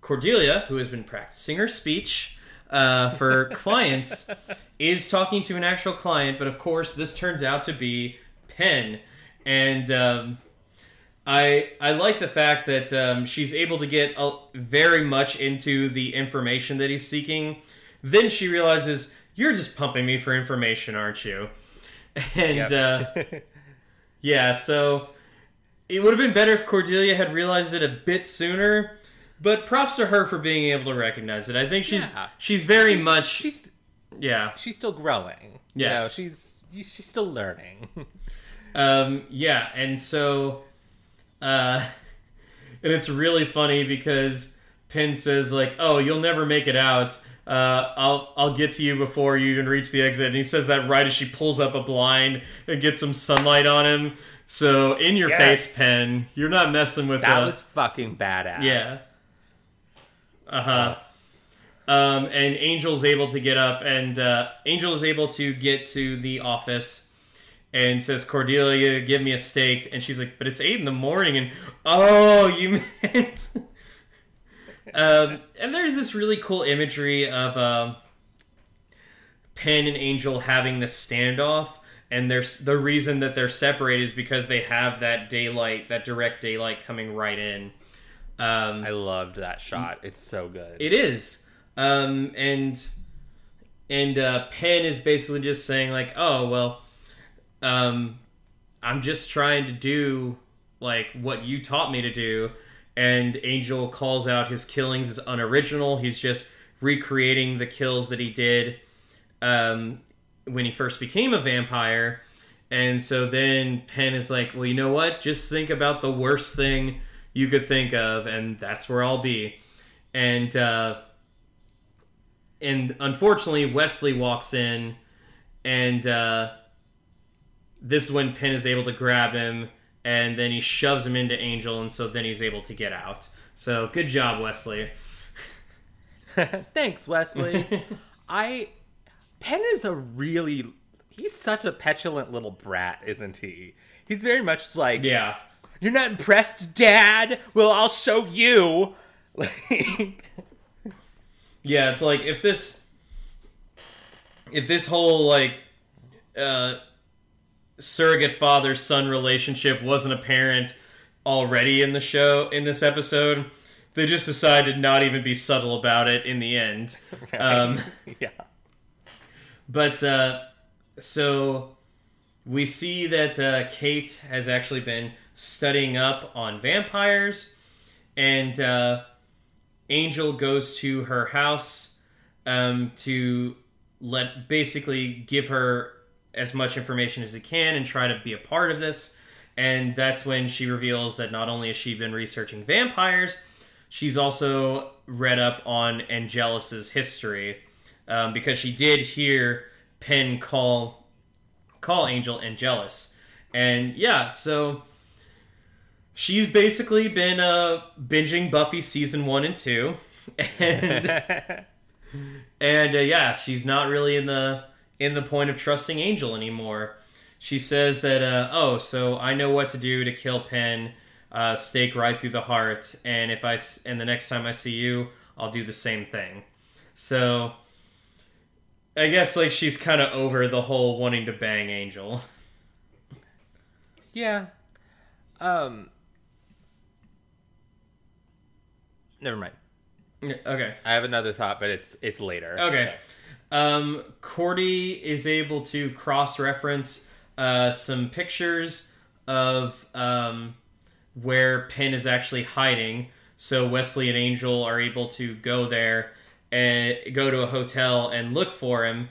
Cordelia, who has been practicing her speech uh, for clients, is talking to an actual client, but of course, this turns out to be Penn. And um, I I like the fact that um, she's able to get uh, very much into the information that he's seeking. Then she realizes you're just pumping me for information, aren't you? And uh, yeah, so it would have been better if Cordelia had realized it a bit sooner. But props to her for being able to recognize it. I think she's Yeah. she's very She's- much She's yeah she's still growing. Yes. You know, she's she's still learning. Um, yeah, and so, uh, and it's really funny because Penn says like, "Oh, you'll never make it out. Uh, I'll I'll get to you before you even reach the exit." And he says that right as she pulls up a blind and gets some sunlight on him. So in your Yes. face, Penn, you're not messing with that uh, was fucking badass. yeah. Uh huh. Um, and Angel's able to get up, and uh, Angel is able to get to the office, and says, "Cordelia, give me a steak." And she's like, "But it's eight in the morning." And oh, you meant. Um, and there's this really cool imagery of um Penn and Angel having this standoff, and there's the reason that they're separated is because they have that daylight, that direct daylight coming right in. Um, I loved that shot. It's so good. it is, um, and and uh, Penn is basically just saying like, oh well, um, I'm just trying to do like what you taught me to do. And Angel calls out his killings as unoriginal. He's just recreating the kills that he did um, when he first became a vampire. And so then Penn is like, well, you know what? Just think about the worst thing you could think of, and that's where I'll be. And uh, and unfortunately, Wesley walks in, and uh, this is when Penn is able to grab him, and then he shoves him into Angel, and so then he's able to get out. So good job, Wesley. Thanks, Wesley. I Penn is a really he's such a petulant little brat, isn't he? He's very much like Yeah. You're not impressed, Dad? Well, I'll show you. Like, Yeah, it's like if this if this whole like uh surrogate father son relationship wasn't apparent already in the show in this episode, they just decided to not even be subtle about it in the end. Um yeah. But uh, so we see that uh, Kate has actually been studying up on vampires, and uh, Angel goes to her house um, to let basically give her as much information as he can and try to be a part of this. And that's when she reveals that not only has she been researching vampires, she's also read up on Angelus's history um, because she did hear Penn call call Angel Angelus, and yeah, so she's basically been uh, binging Buffy season one and two, and and uh, yeah, she's not really in the in the point of trusting Angel anymore. She says that uh, oh, so I know what to do to kill Penn, uh, stake right through the heart, and if I and the next time I see you, I'll do the same thing. So. I guess like she's kind of over the whole wanting to bang Angel. Yeah. Um. Never mind. Okay. I have another thought, but it's it's later. Okay. Um, Cordy is able to cross reference uh, some pictures of um, where Penn is actually hiding. So Wesley and Angel are able to go there and go to a hotel and look for him.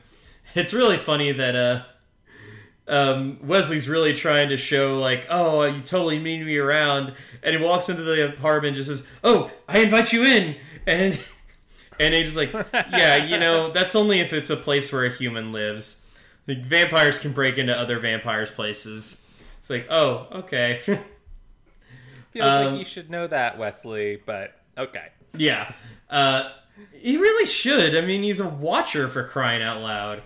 It's really funny that uh, um, Wesley's really trying to show like, oh, you totally mean me around, and he walks into the apartment and just says, "Oh, I invite you in," and and Angel's like, yeah, you know, that's only if it's a place where a human lives. Like, vampires can break into other vampires' places. It's like, oh, okay, Feels Um, like you should know that, Wesley, but okay. yeah. Uh, he really should. I mean, he's a watcher for crying out loud.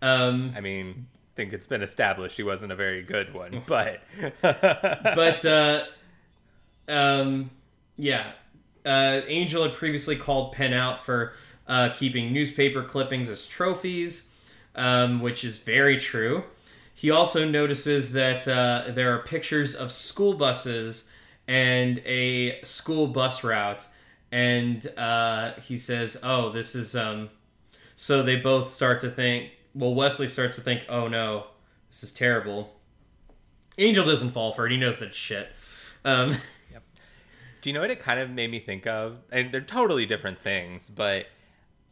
Um, I mean, I think it's been established he wasn't a very good one, but but uh, um, yeah, uh, Angel had previously called Penn out for uh, keeping newspaper clippings as trophies, um, which is very true. He also notices that uh, there are pictures of school buses and a school bus route, and uh, he says, "Oh, this is." Um... So they both start to think. Well, Wesley starts to think, "Oh no, this is terrible." Angel doesn't fall for it. He knows that shit. Um, do you know what it kind of made me think of? And they're totally different things, but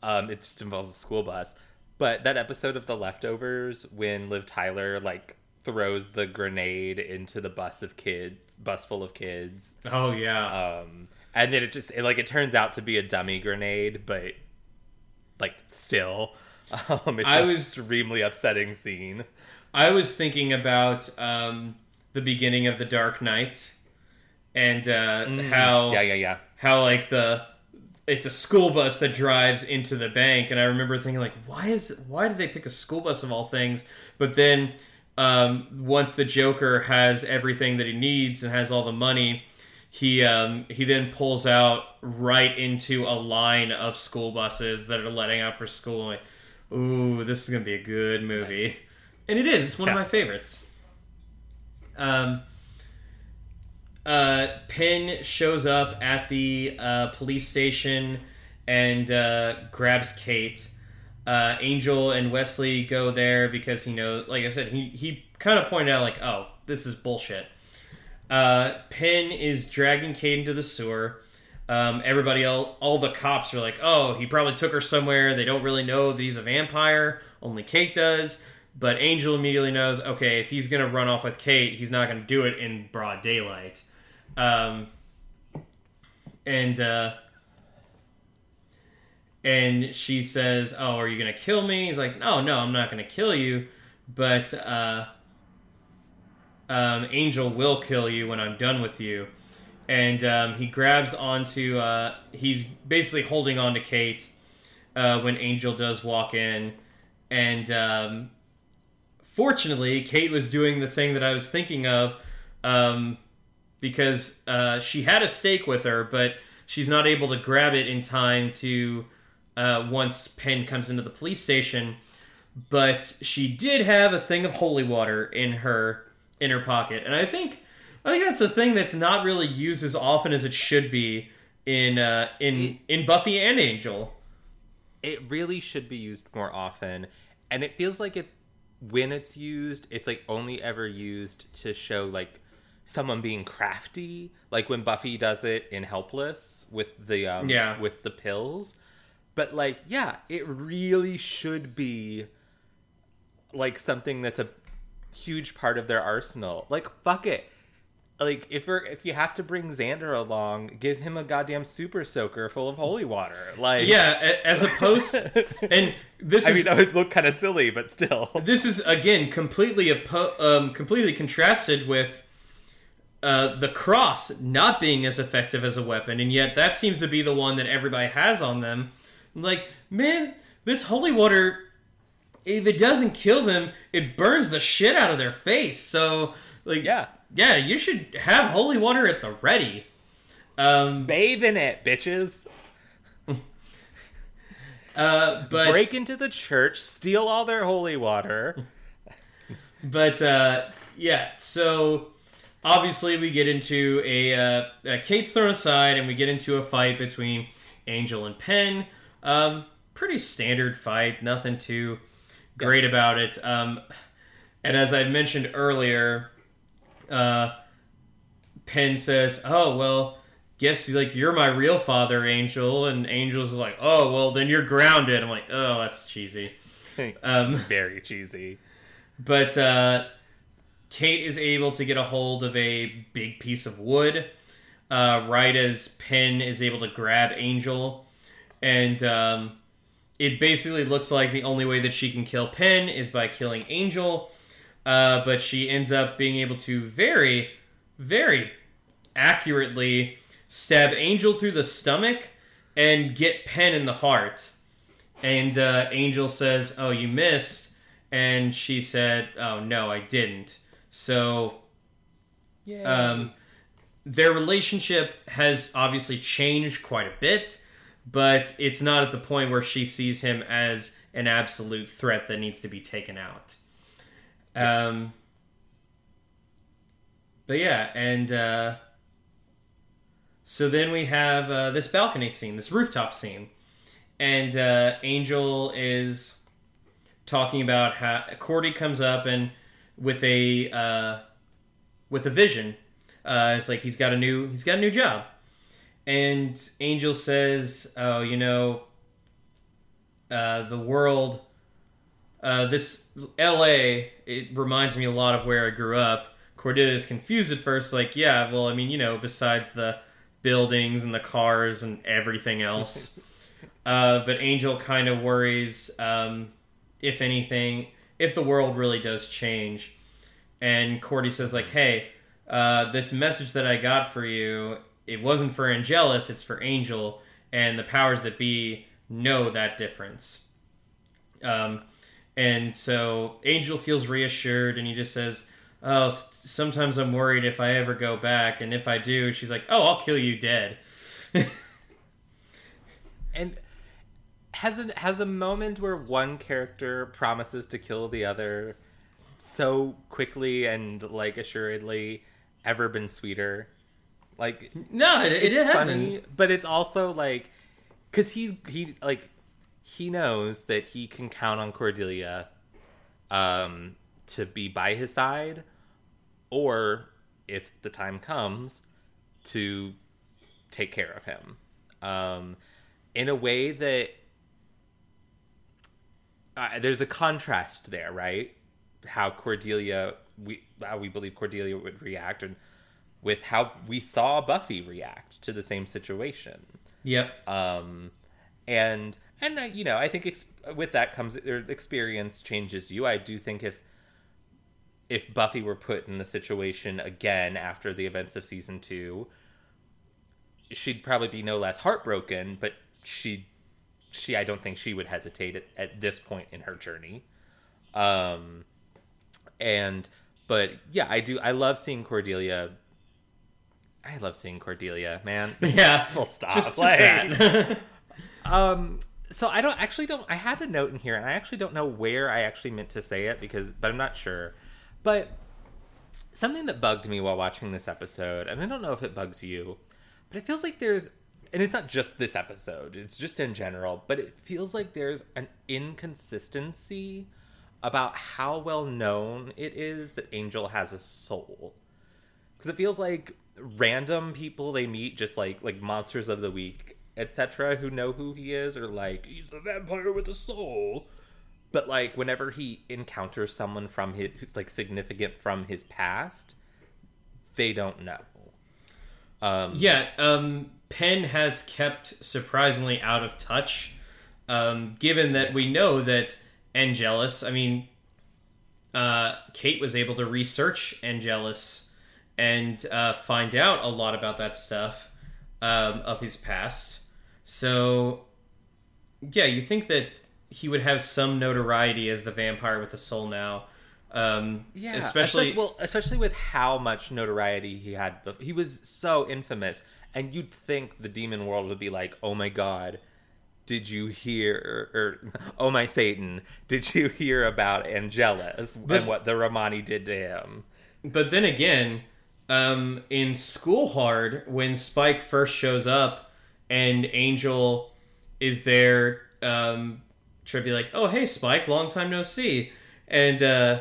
um, it just involves a school bus. But that episode of The Leftovers when Liv Tyler like throws the grenade into the bus of kids, bus full of kids, oh yeah. um, and then it just it, like it turns out to be a dummy grenade, but like still, um, it's I an was- extremely upsetting scene. I was thinking about um, the beginning of the Dark Knight and uh, how Yeah, yeah, yeah. how like the it's a school bus that drives into the bank, and I remember thinking like, why is why did they pick a school bus of all things? But then um, once the Joker has everything that he needs and has all the money, he um, he then pulls out right into a line of school buses that are letting out for school. Like, Ooh, this is gonna be a good movie, and it is. It's one of my favorites. Um, uh, shows up at the uh, police station and uh, grabs Kate. Uh, Angel and Wesley go there because he knows, like I said, he, he kind of pointed out, like, oh, this is bullshit. Uh, is dragging Kate into the sewer. Um, everybody else, all the cops are like, oh, he probably took her somewhere. They don't really know that he's a vampire. Only Kate does. But Angel immediately knows, okay, if he's going to run off with Kate, he's not going to do it in broad daylight. Um, and uh, and she says, "Oh, are you gonna kill me?" He's like, "No, no, I'm not gonna kill you, but uh, um, Angel will kill you when I'm done with you." And um, he grabs onto. Uh, he's basically holding on to Kate uh, when Angel does walk in, and um, fortunately, Kate was doing the thing that I was thinking of. Um, because uh, she had a stake with her, but she's not able to grab it in time to uh, once Penn comes into the police station. But she did have a thing of holy water in her in her pocket, and I think I think that's a thing that's not really used as often as it should be in uh, in in Buffy and Angel. it really should be used more often and it feels like it's when it's used it's like only ever used to show like someone being crafty like when buffy does it in helpless with the um Yeah. with the pills but like yeah it really should be like something that's a huge part of their arsenal like fuck it like if we're if you have to bring Xander along, give him a goddamn super soaker full of holy water. Like Yeah, as opposed, and this I is mean, that would look kind of silly, but still. this is again completely oppo- um, completely contrasted with uh, the cross not being as effective as a weapon, and yet that seems to be the one that everybody has on them. I'm like, man, this holy water, if it doesn't kill them, it burns the shit out of their face. So, like, Yeah. yeah, you should have holy water at the ready. Um, Bathe in it, bitches. uh, but Break into the church, steal all their holy water. But uh, yeah, so obviously we get into a uh, uh, Kate's thrown aside, and we get into a fight between Angel and Penn. Um, pretty standard fight, nothing too great about it. Um, and as I mentioned earlier, uh, Penn says, "Oh well." Guess like you're my real father, Angel, and Angel's is like, oh well, then you're grounded. I'm like, oh, that's cheesy. Um, Very cheesy. but uh, Kate is able to get a hold of a big piece of wood, uh, right as is able to grab Angel. And um, it basically looks like the only way that she can kill Penn is by killing Angel. Uh, but she ends up being able to very, very accurately stab Angel through the stomach and get Penn in the heart. And uh, Angel says, Oh, you missed. And she said, Oh, no, I didn't. So Yeah. um, their relationship has obviously changed quite a bit, but it's not at the point where she sees him as an absolute threat that needs to be taken out. Um, but yeah, and uh, so then we have uh, this balcony scene, this rooftop scene, and uh, Angel is talking about how Cordy comes up and with a uh, with a vision. Uh, it's like he's got a new he's got a new job, and Angel says, "Oh, you know, uh, the world, uh, this L.A. It reminds me a lot of where I grew up." Cordelia is confused at first, like, "Yeah, well, I mean, you know, besides the buildings and the cars and everything else." uh, but Angel kind of worries, um, if anything, if the world really does change. And Cordy says, like, hey, uh, this message that I got for you, it wasn't for Angelus, it's for Angel, and the powers that be know that difference. Um, and so Angel feels reassured, and he just says, "Oh, sometimes I'm worried if I ever go back, and if I do, she's like, oh, I'll kill you dead." and has a has a moment where one character promises to kill the other so quickly and like assuredly ever been sweeter like no, it, it it's hasn't. funny but it's also like because he's he like he knows that he can count on cordelia um to be by his side or if the time comes to take care of him um in a way that uh, there's a contrast there right? How cordelia we how we believe cordelia would react and with how we saw buffy react to the same situation. Yep. um and and uh, you know i think ex- with that comes their experience changes you. I do think if if buffy were put in the situation again after the events of season two she'd probably be no less heartbroken but she she i don't think she would hesitate at, at this point in her journey. Um and but yeah i do i love seeing cordelia. I love seeing cordelia man. Yeah. Full stop. Just, just Like- that. um so i don't actually don't i had a note in here and i actually don't know where i actually meant to say it because but i'm not sure. But something that bugged me while watching this episode and i don't know if it bugs you but it feels like there's and it's not just this episode it's just in general but it feels like there's an inconsistency about how well known it is that angel has a soul. Because it feels like random people they meet just like like monsters of the week etc who know who he is or like he's the vampire with a soul. But like whenever he encounters someone from his who's like significant from his past they don't know. Um Yeah, um, Penn has kept surprisingly out of touch, um, given that we know that Angelus, I mean, uh, Kate was able to research Angelus and uh, find out a lot about that stuff um, of his past. So, yeah, you think that he would have some notoriety as the vampire with the soul now. Um, Yeah, especially, well, especially with how much notoriety he had. bef- He was so infamous, and you'd think the demon world would be like, "Oh my god, did you hear?" Or, "Oh my Satan, did you hear about Angelus But- and what the Romani did to him?" But then again, um, in School Hard, when Spike first shows up and Angel is there, um, trying to be like, "Oh, hey, Spike, long time no see," and uh,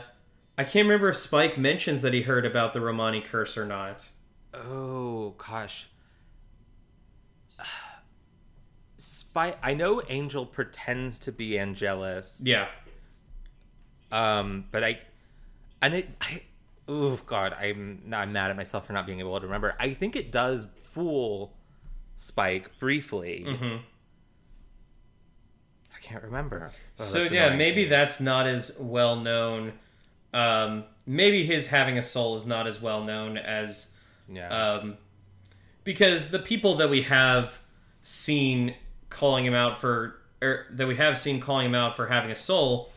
I can't remember if Spike mentions that he heard about the Romani curse or not. Oh gosh. Spy I know Angel pretends to be Angelus. Yeah, Um but I and it I oh god, I'm I'm mad at myself for not being able to remember. I think it does fool Spike briefly. hmm I can't remember. Oh, so yeah, annoying maybe that's not as well known. Um, maybe his having a soul is not as well known as yeah. um, because the people that we have seen calling him out for, or that we have seen calling him out for having a soul,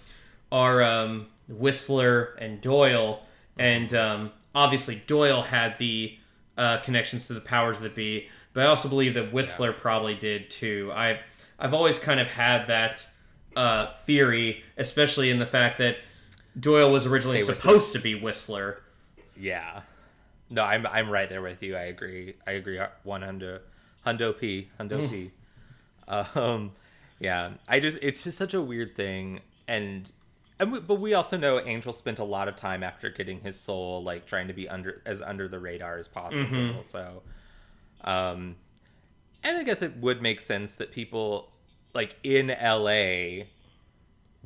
are um, Whistler and Doyle, and um, obviously Doyle had the uh, connections to the powers that be, but I also believe that Whistler probably did too. I I've always kind of had that uh, theory, especially in the fact that Doyle was originally Hey, supposed to be Whistler. Yeah. No, I'm I'm right there with you. I agree. I agree. One hundo, hundo p, hundo p. Um, yeah. I just it's just such a weird thing, and and we, but we also know Angel spent a lot of time after getting his soul, like trying to be under as under the radar as possible. So, um, and I guess it would make sense that people like in L.A.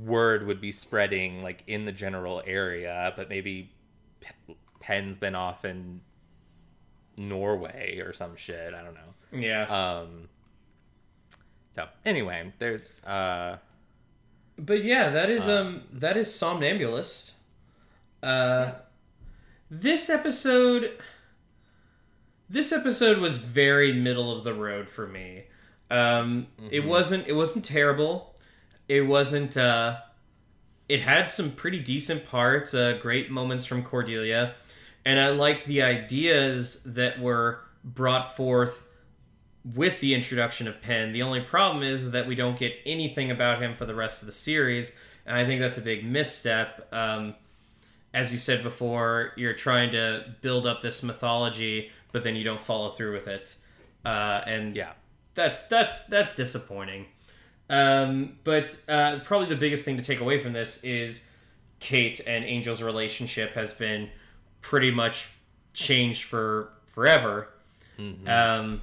word would be spreading like in the general area, but maybe Pe- Penn's been off in Norway or some shit. I don't know. Yeah. Um. So anyway, there's uh But yeah, that is um that is Somnambulist. Uh this episode this episode was very middle of the road for me. Um it wasn't it wasn't terrible. It wasn't uh it had some pretty decent parts, uh great moments from Cordelia, and I like the ideas that were brought forth with the introduction of Penn. The only problem is that we don't get anything about him for the rest of the series, and I think that's a big misstep. Um, as you said before, you're trying to build up this mythology, but then you don't follow through with it, uh, and yeah. that's that's that's disappointing. Um, but uh, probably the biggest thing to take away from this is Kate and Angel's relationship has been pretty much changed for forever. Um,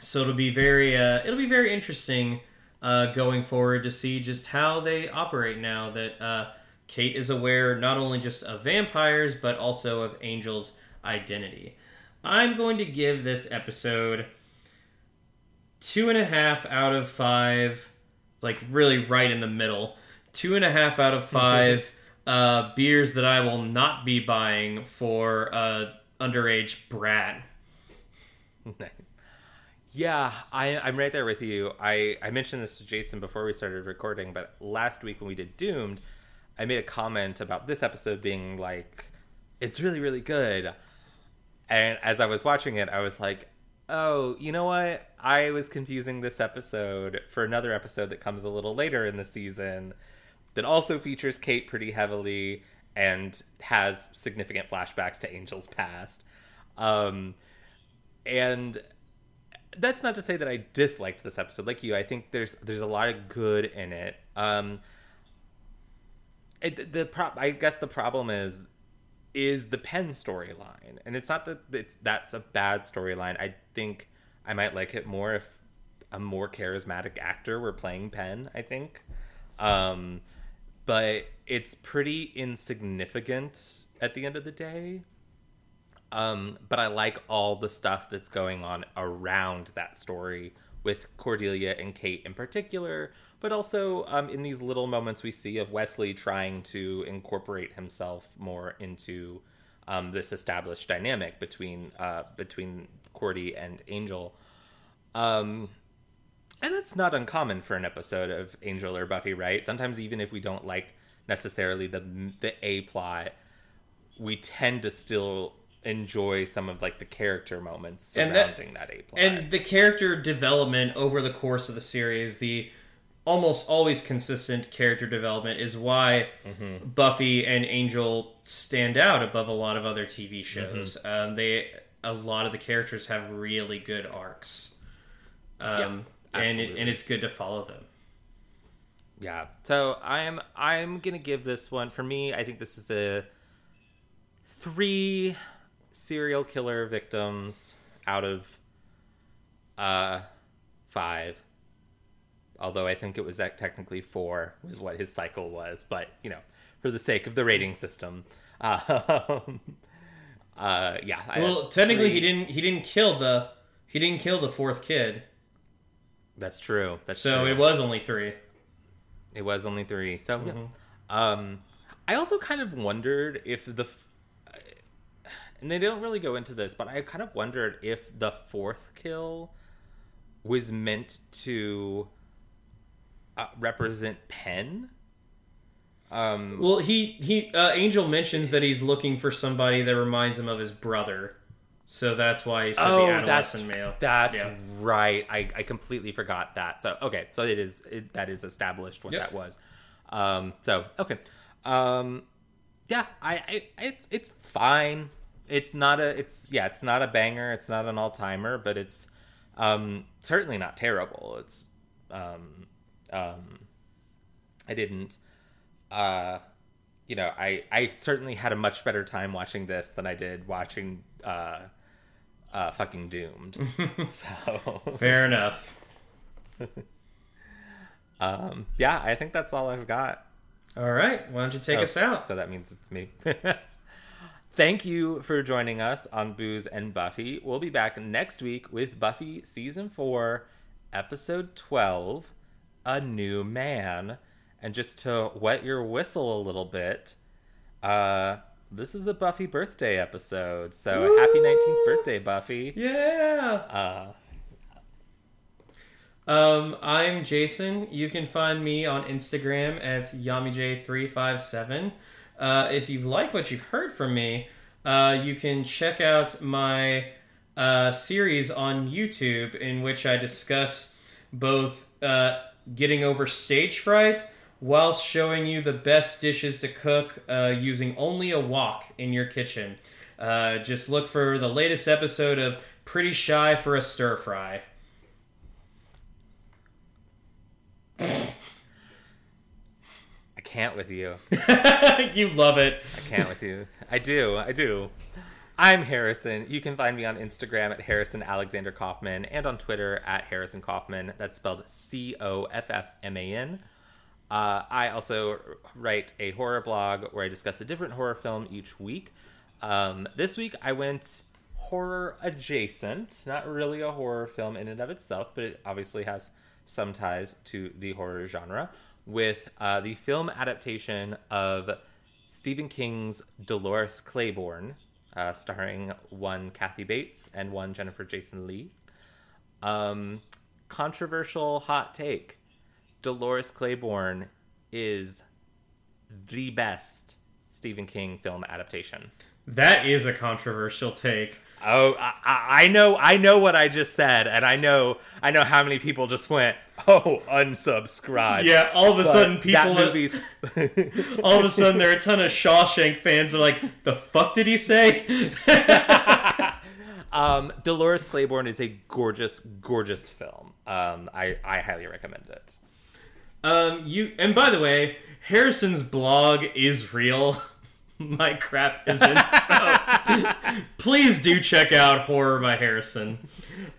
so it'll be very uh, it'll be very interesting uh, going forward to see just how they operate now that uh, Kate is aware not only just of vampires but also of Angel's identity. I'm going to give this episode two and a half out of five, like really right in the middle. Two and a half out of five uh, beers that I will not be buying for uh, underage brat. Yeah, I, I'm right there with you. I, I mentioned this to Jason before we started recording, but last week when we did Doomed, I made a comment about this episode being like, it's really, really good. And as I was watching it, I was like, oh, you know what? I was confusing this episode for another episode that comes a little later in the season that also features Kate pretty heavily and has significant flashbacks to Angel's past. Um, and that's not to say that I disliked this episode. Like you, I think there's there's a lot of good in it. Um, it, the pro- I guess the problem is is the Penn storyline, and it's not that it's that's a bad storyline. I think I might like it more if a more charismatic actor were playing Penn. I think, um, but it's pretty insignificant at the end of the day. Um, but I like all the stuff that's going on around that story with Cordelia and Kate in particular, but also um, in these little moments we see of Wesley trying to incorporate himself more into um, this established dynamic between uh, between Cordy and Angel. Um, and that's not uncommon for an episode of Angel or Buffy, right? Sometimes even if we don't like necessarily the the A plot, we tend to still enjoy some of like the character moments And that- surrounding that, A plot. and the character development over the course of the series the almost always consistent character development is why buffy and angel stand out above a lot of other tv shows um, they a lot of the characters have really good arcs um, and, it, and it's good to follow them Yeah. So I'm I'm gonna give this one for me. I think this is a three serial killer victims out of uh five. Although I think it was technically four was what his cycle was, but you know, for the sake of the rating system, um, uh, yeah. Well technically he didn't he didn't kill the he didn't kill the fourth kid That's true. That's so true. it was only three It was only three. So. Mm-hmm. um, I also kind of wondered if the, and they don't really go into this, but I kind of wondered if the fourth kill was meant to uh, represent Penn. Um, Well, he he uh, Angel mentions that he's looking for somebody that reminds him of his brother, so that's why he said the oh, that's male. that's Yeah. right. I, I completely forgot that. So okay, so it is it, that is established what Yep. that was. Um, so okay, um, yeah, I, I it's it's fine. It's not a it's yeah it's not a banger. It's not an all timer, but it's um, certainly not terrible. It's um, um, I didn't. Uh, you know, I I certainly had a much better time watching this than I did watching uh, uh, fucking Doomed. so Fair enough. um, yeah, I think that's all I've got. All right, why don't you take Oh, us out? So that means it's me. Thank you for joining us on Booze and Buffy. We'll be back next week with Buffy season four, episode twelve, A New Man. And just to wet your whistle a little bit, uh, this is a Buffy birthday episode. So happy 19th birthday, Buffy. Yeah. Uh, Um, I'm Jason. You can find me on Instagram at YamiJ357. Uh, if you like what you've heard from me, uh, you can check out my uh, series on YouTube in which I discuss both uh, getting over stage fright whilst showing you the best dishes to cook uh, using only a wok in your kitchen. Uh, just look for the latest episode of Pretty Shy for a Stir Fry. I can't with you. you love it. I can't with you. I do. I do. I'm Harrison. You can find me on Instagram at Harrison Alexander Coffman and on Twitter at Harrison Coffman. That's spelled C O F F M A N. Uh, I also write a horror blog where I discuss a different horror film each week. Um, this week I went horror adjacent, not really a horror film in and of itself, but it obviously has some ties to the horror genre with uh, the film adaptation of Stephen King's Dolores Claiborne, uh, starring one Kathy Bates and one Jennifer Jason Lee. Um, controversial hot take Dolores Claiborne is the best Stephen King film adaptation. That is a controversial take. Oh, I, I know, I know what I just said, and I know, I know how many people just went, "Oh, unsubscribe." Yeah, all of a But sudden people movie's all of a sudden there are a ton of Shawshank fans are like, "The fuck did he say?" um, Dolores Claiborne is a gorgeous, gorgeous film. Um, I, I highly recommend it. um, you and by the way, Harrison's blog is real. My crap isn't. So please do check out Horror by Harrison.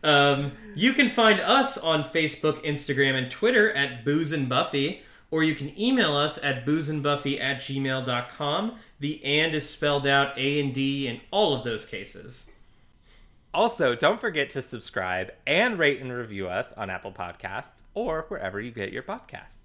Um, you can find us on Facebook, Instagram, and Twitter at Booze and Buffy, or you can email us at boozeandbuffy at gmail.com. The and is spelled out A and D in all of those cases. Also, don't forget to subscribe and rate and review us on Apple Podcasts or wherever you get your podcasts.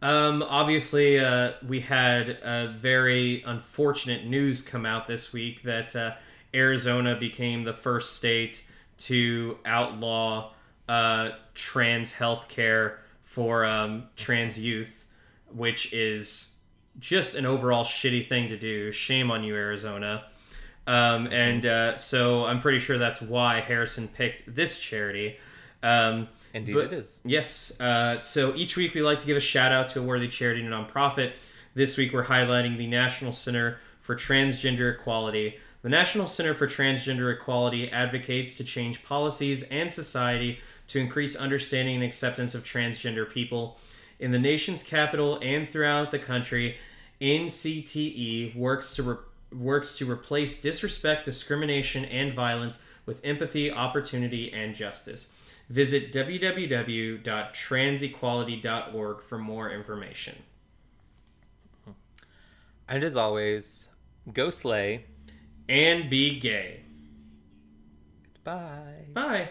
Um, obviously, uh, we had a very unfortunate news come out this week that uh, Arizona became the first state to outlaw uh, trans health care for um, trans youth, which is just an overall shitty thing to do. Shame on you, Arizona. Um, and uh, so I'm pretty sure that's why Harrison picked this charity. Um, Indeed, but- it is. Yes. Uh, so each week we like to give a shout out to a worthy charity and nonprofit. This week we're highlighting the National Center for Transgender Equality. The National Center for Transgender Equality advocates to change policies and society to increase understanding and acceptance of transgender people. In the nation's capital and throughout the country, NCTE works to re- works to replace disrespect, discrimination, and violence with empathy, opportunity, and justice. Visit www.transequality.org for more information. And as always, go slay. And be gay. Bye. Bye.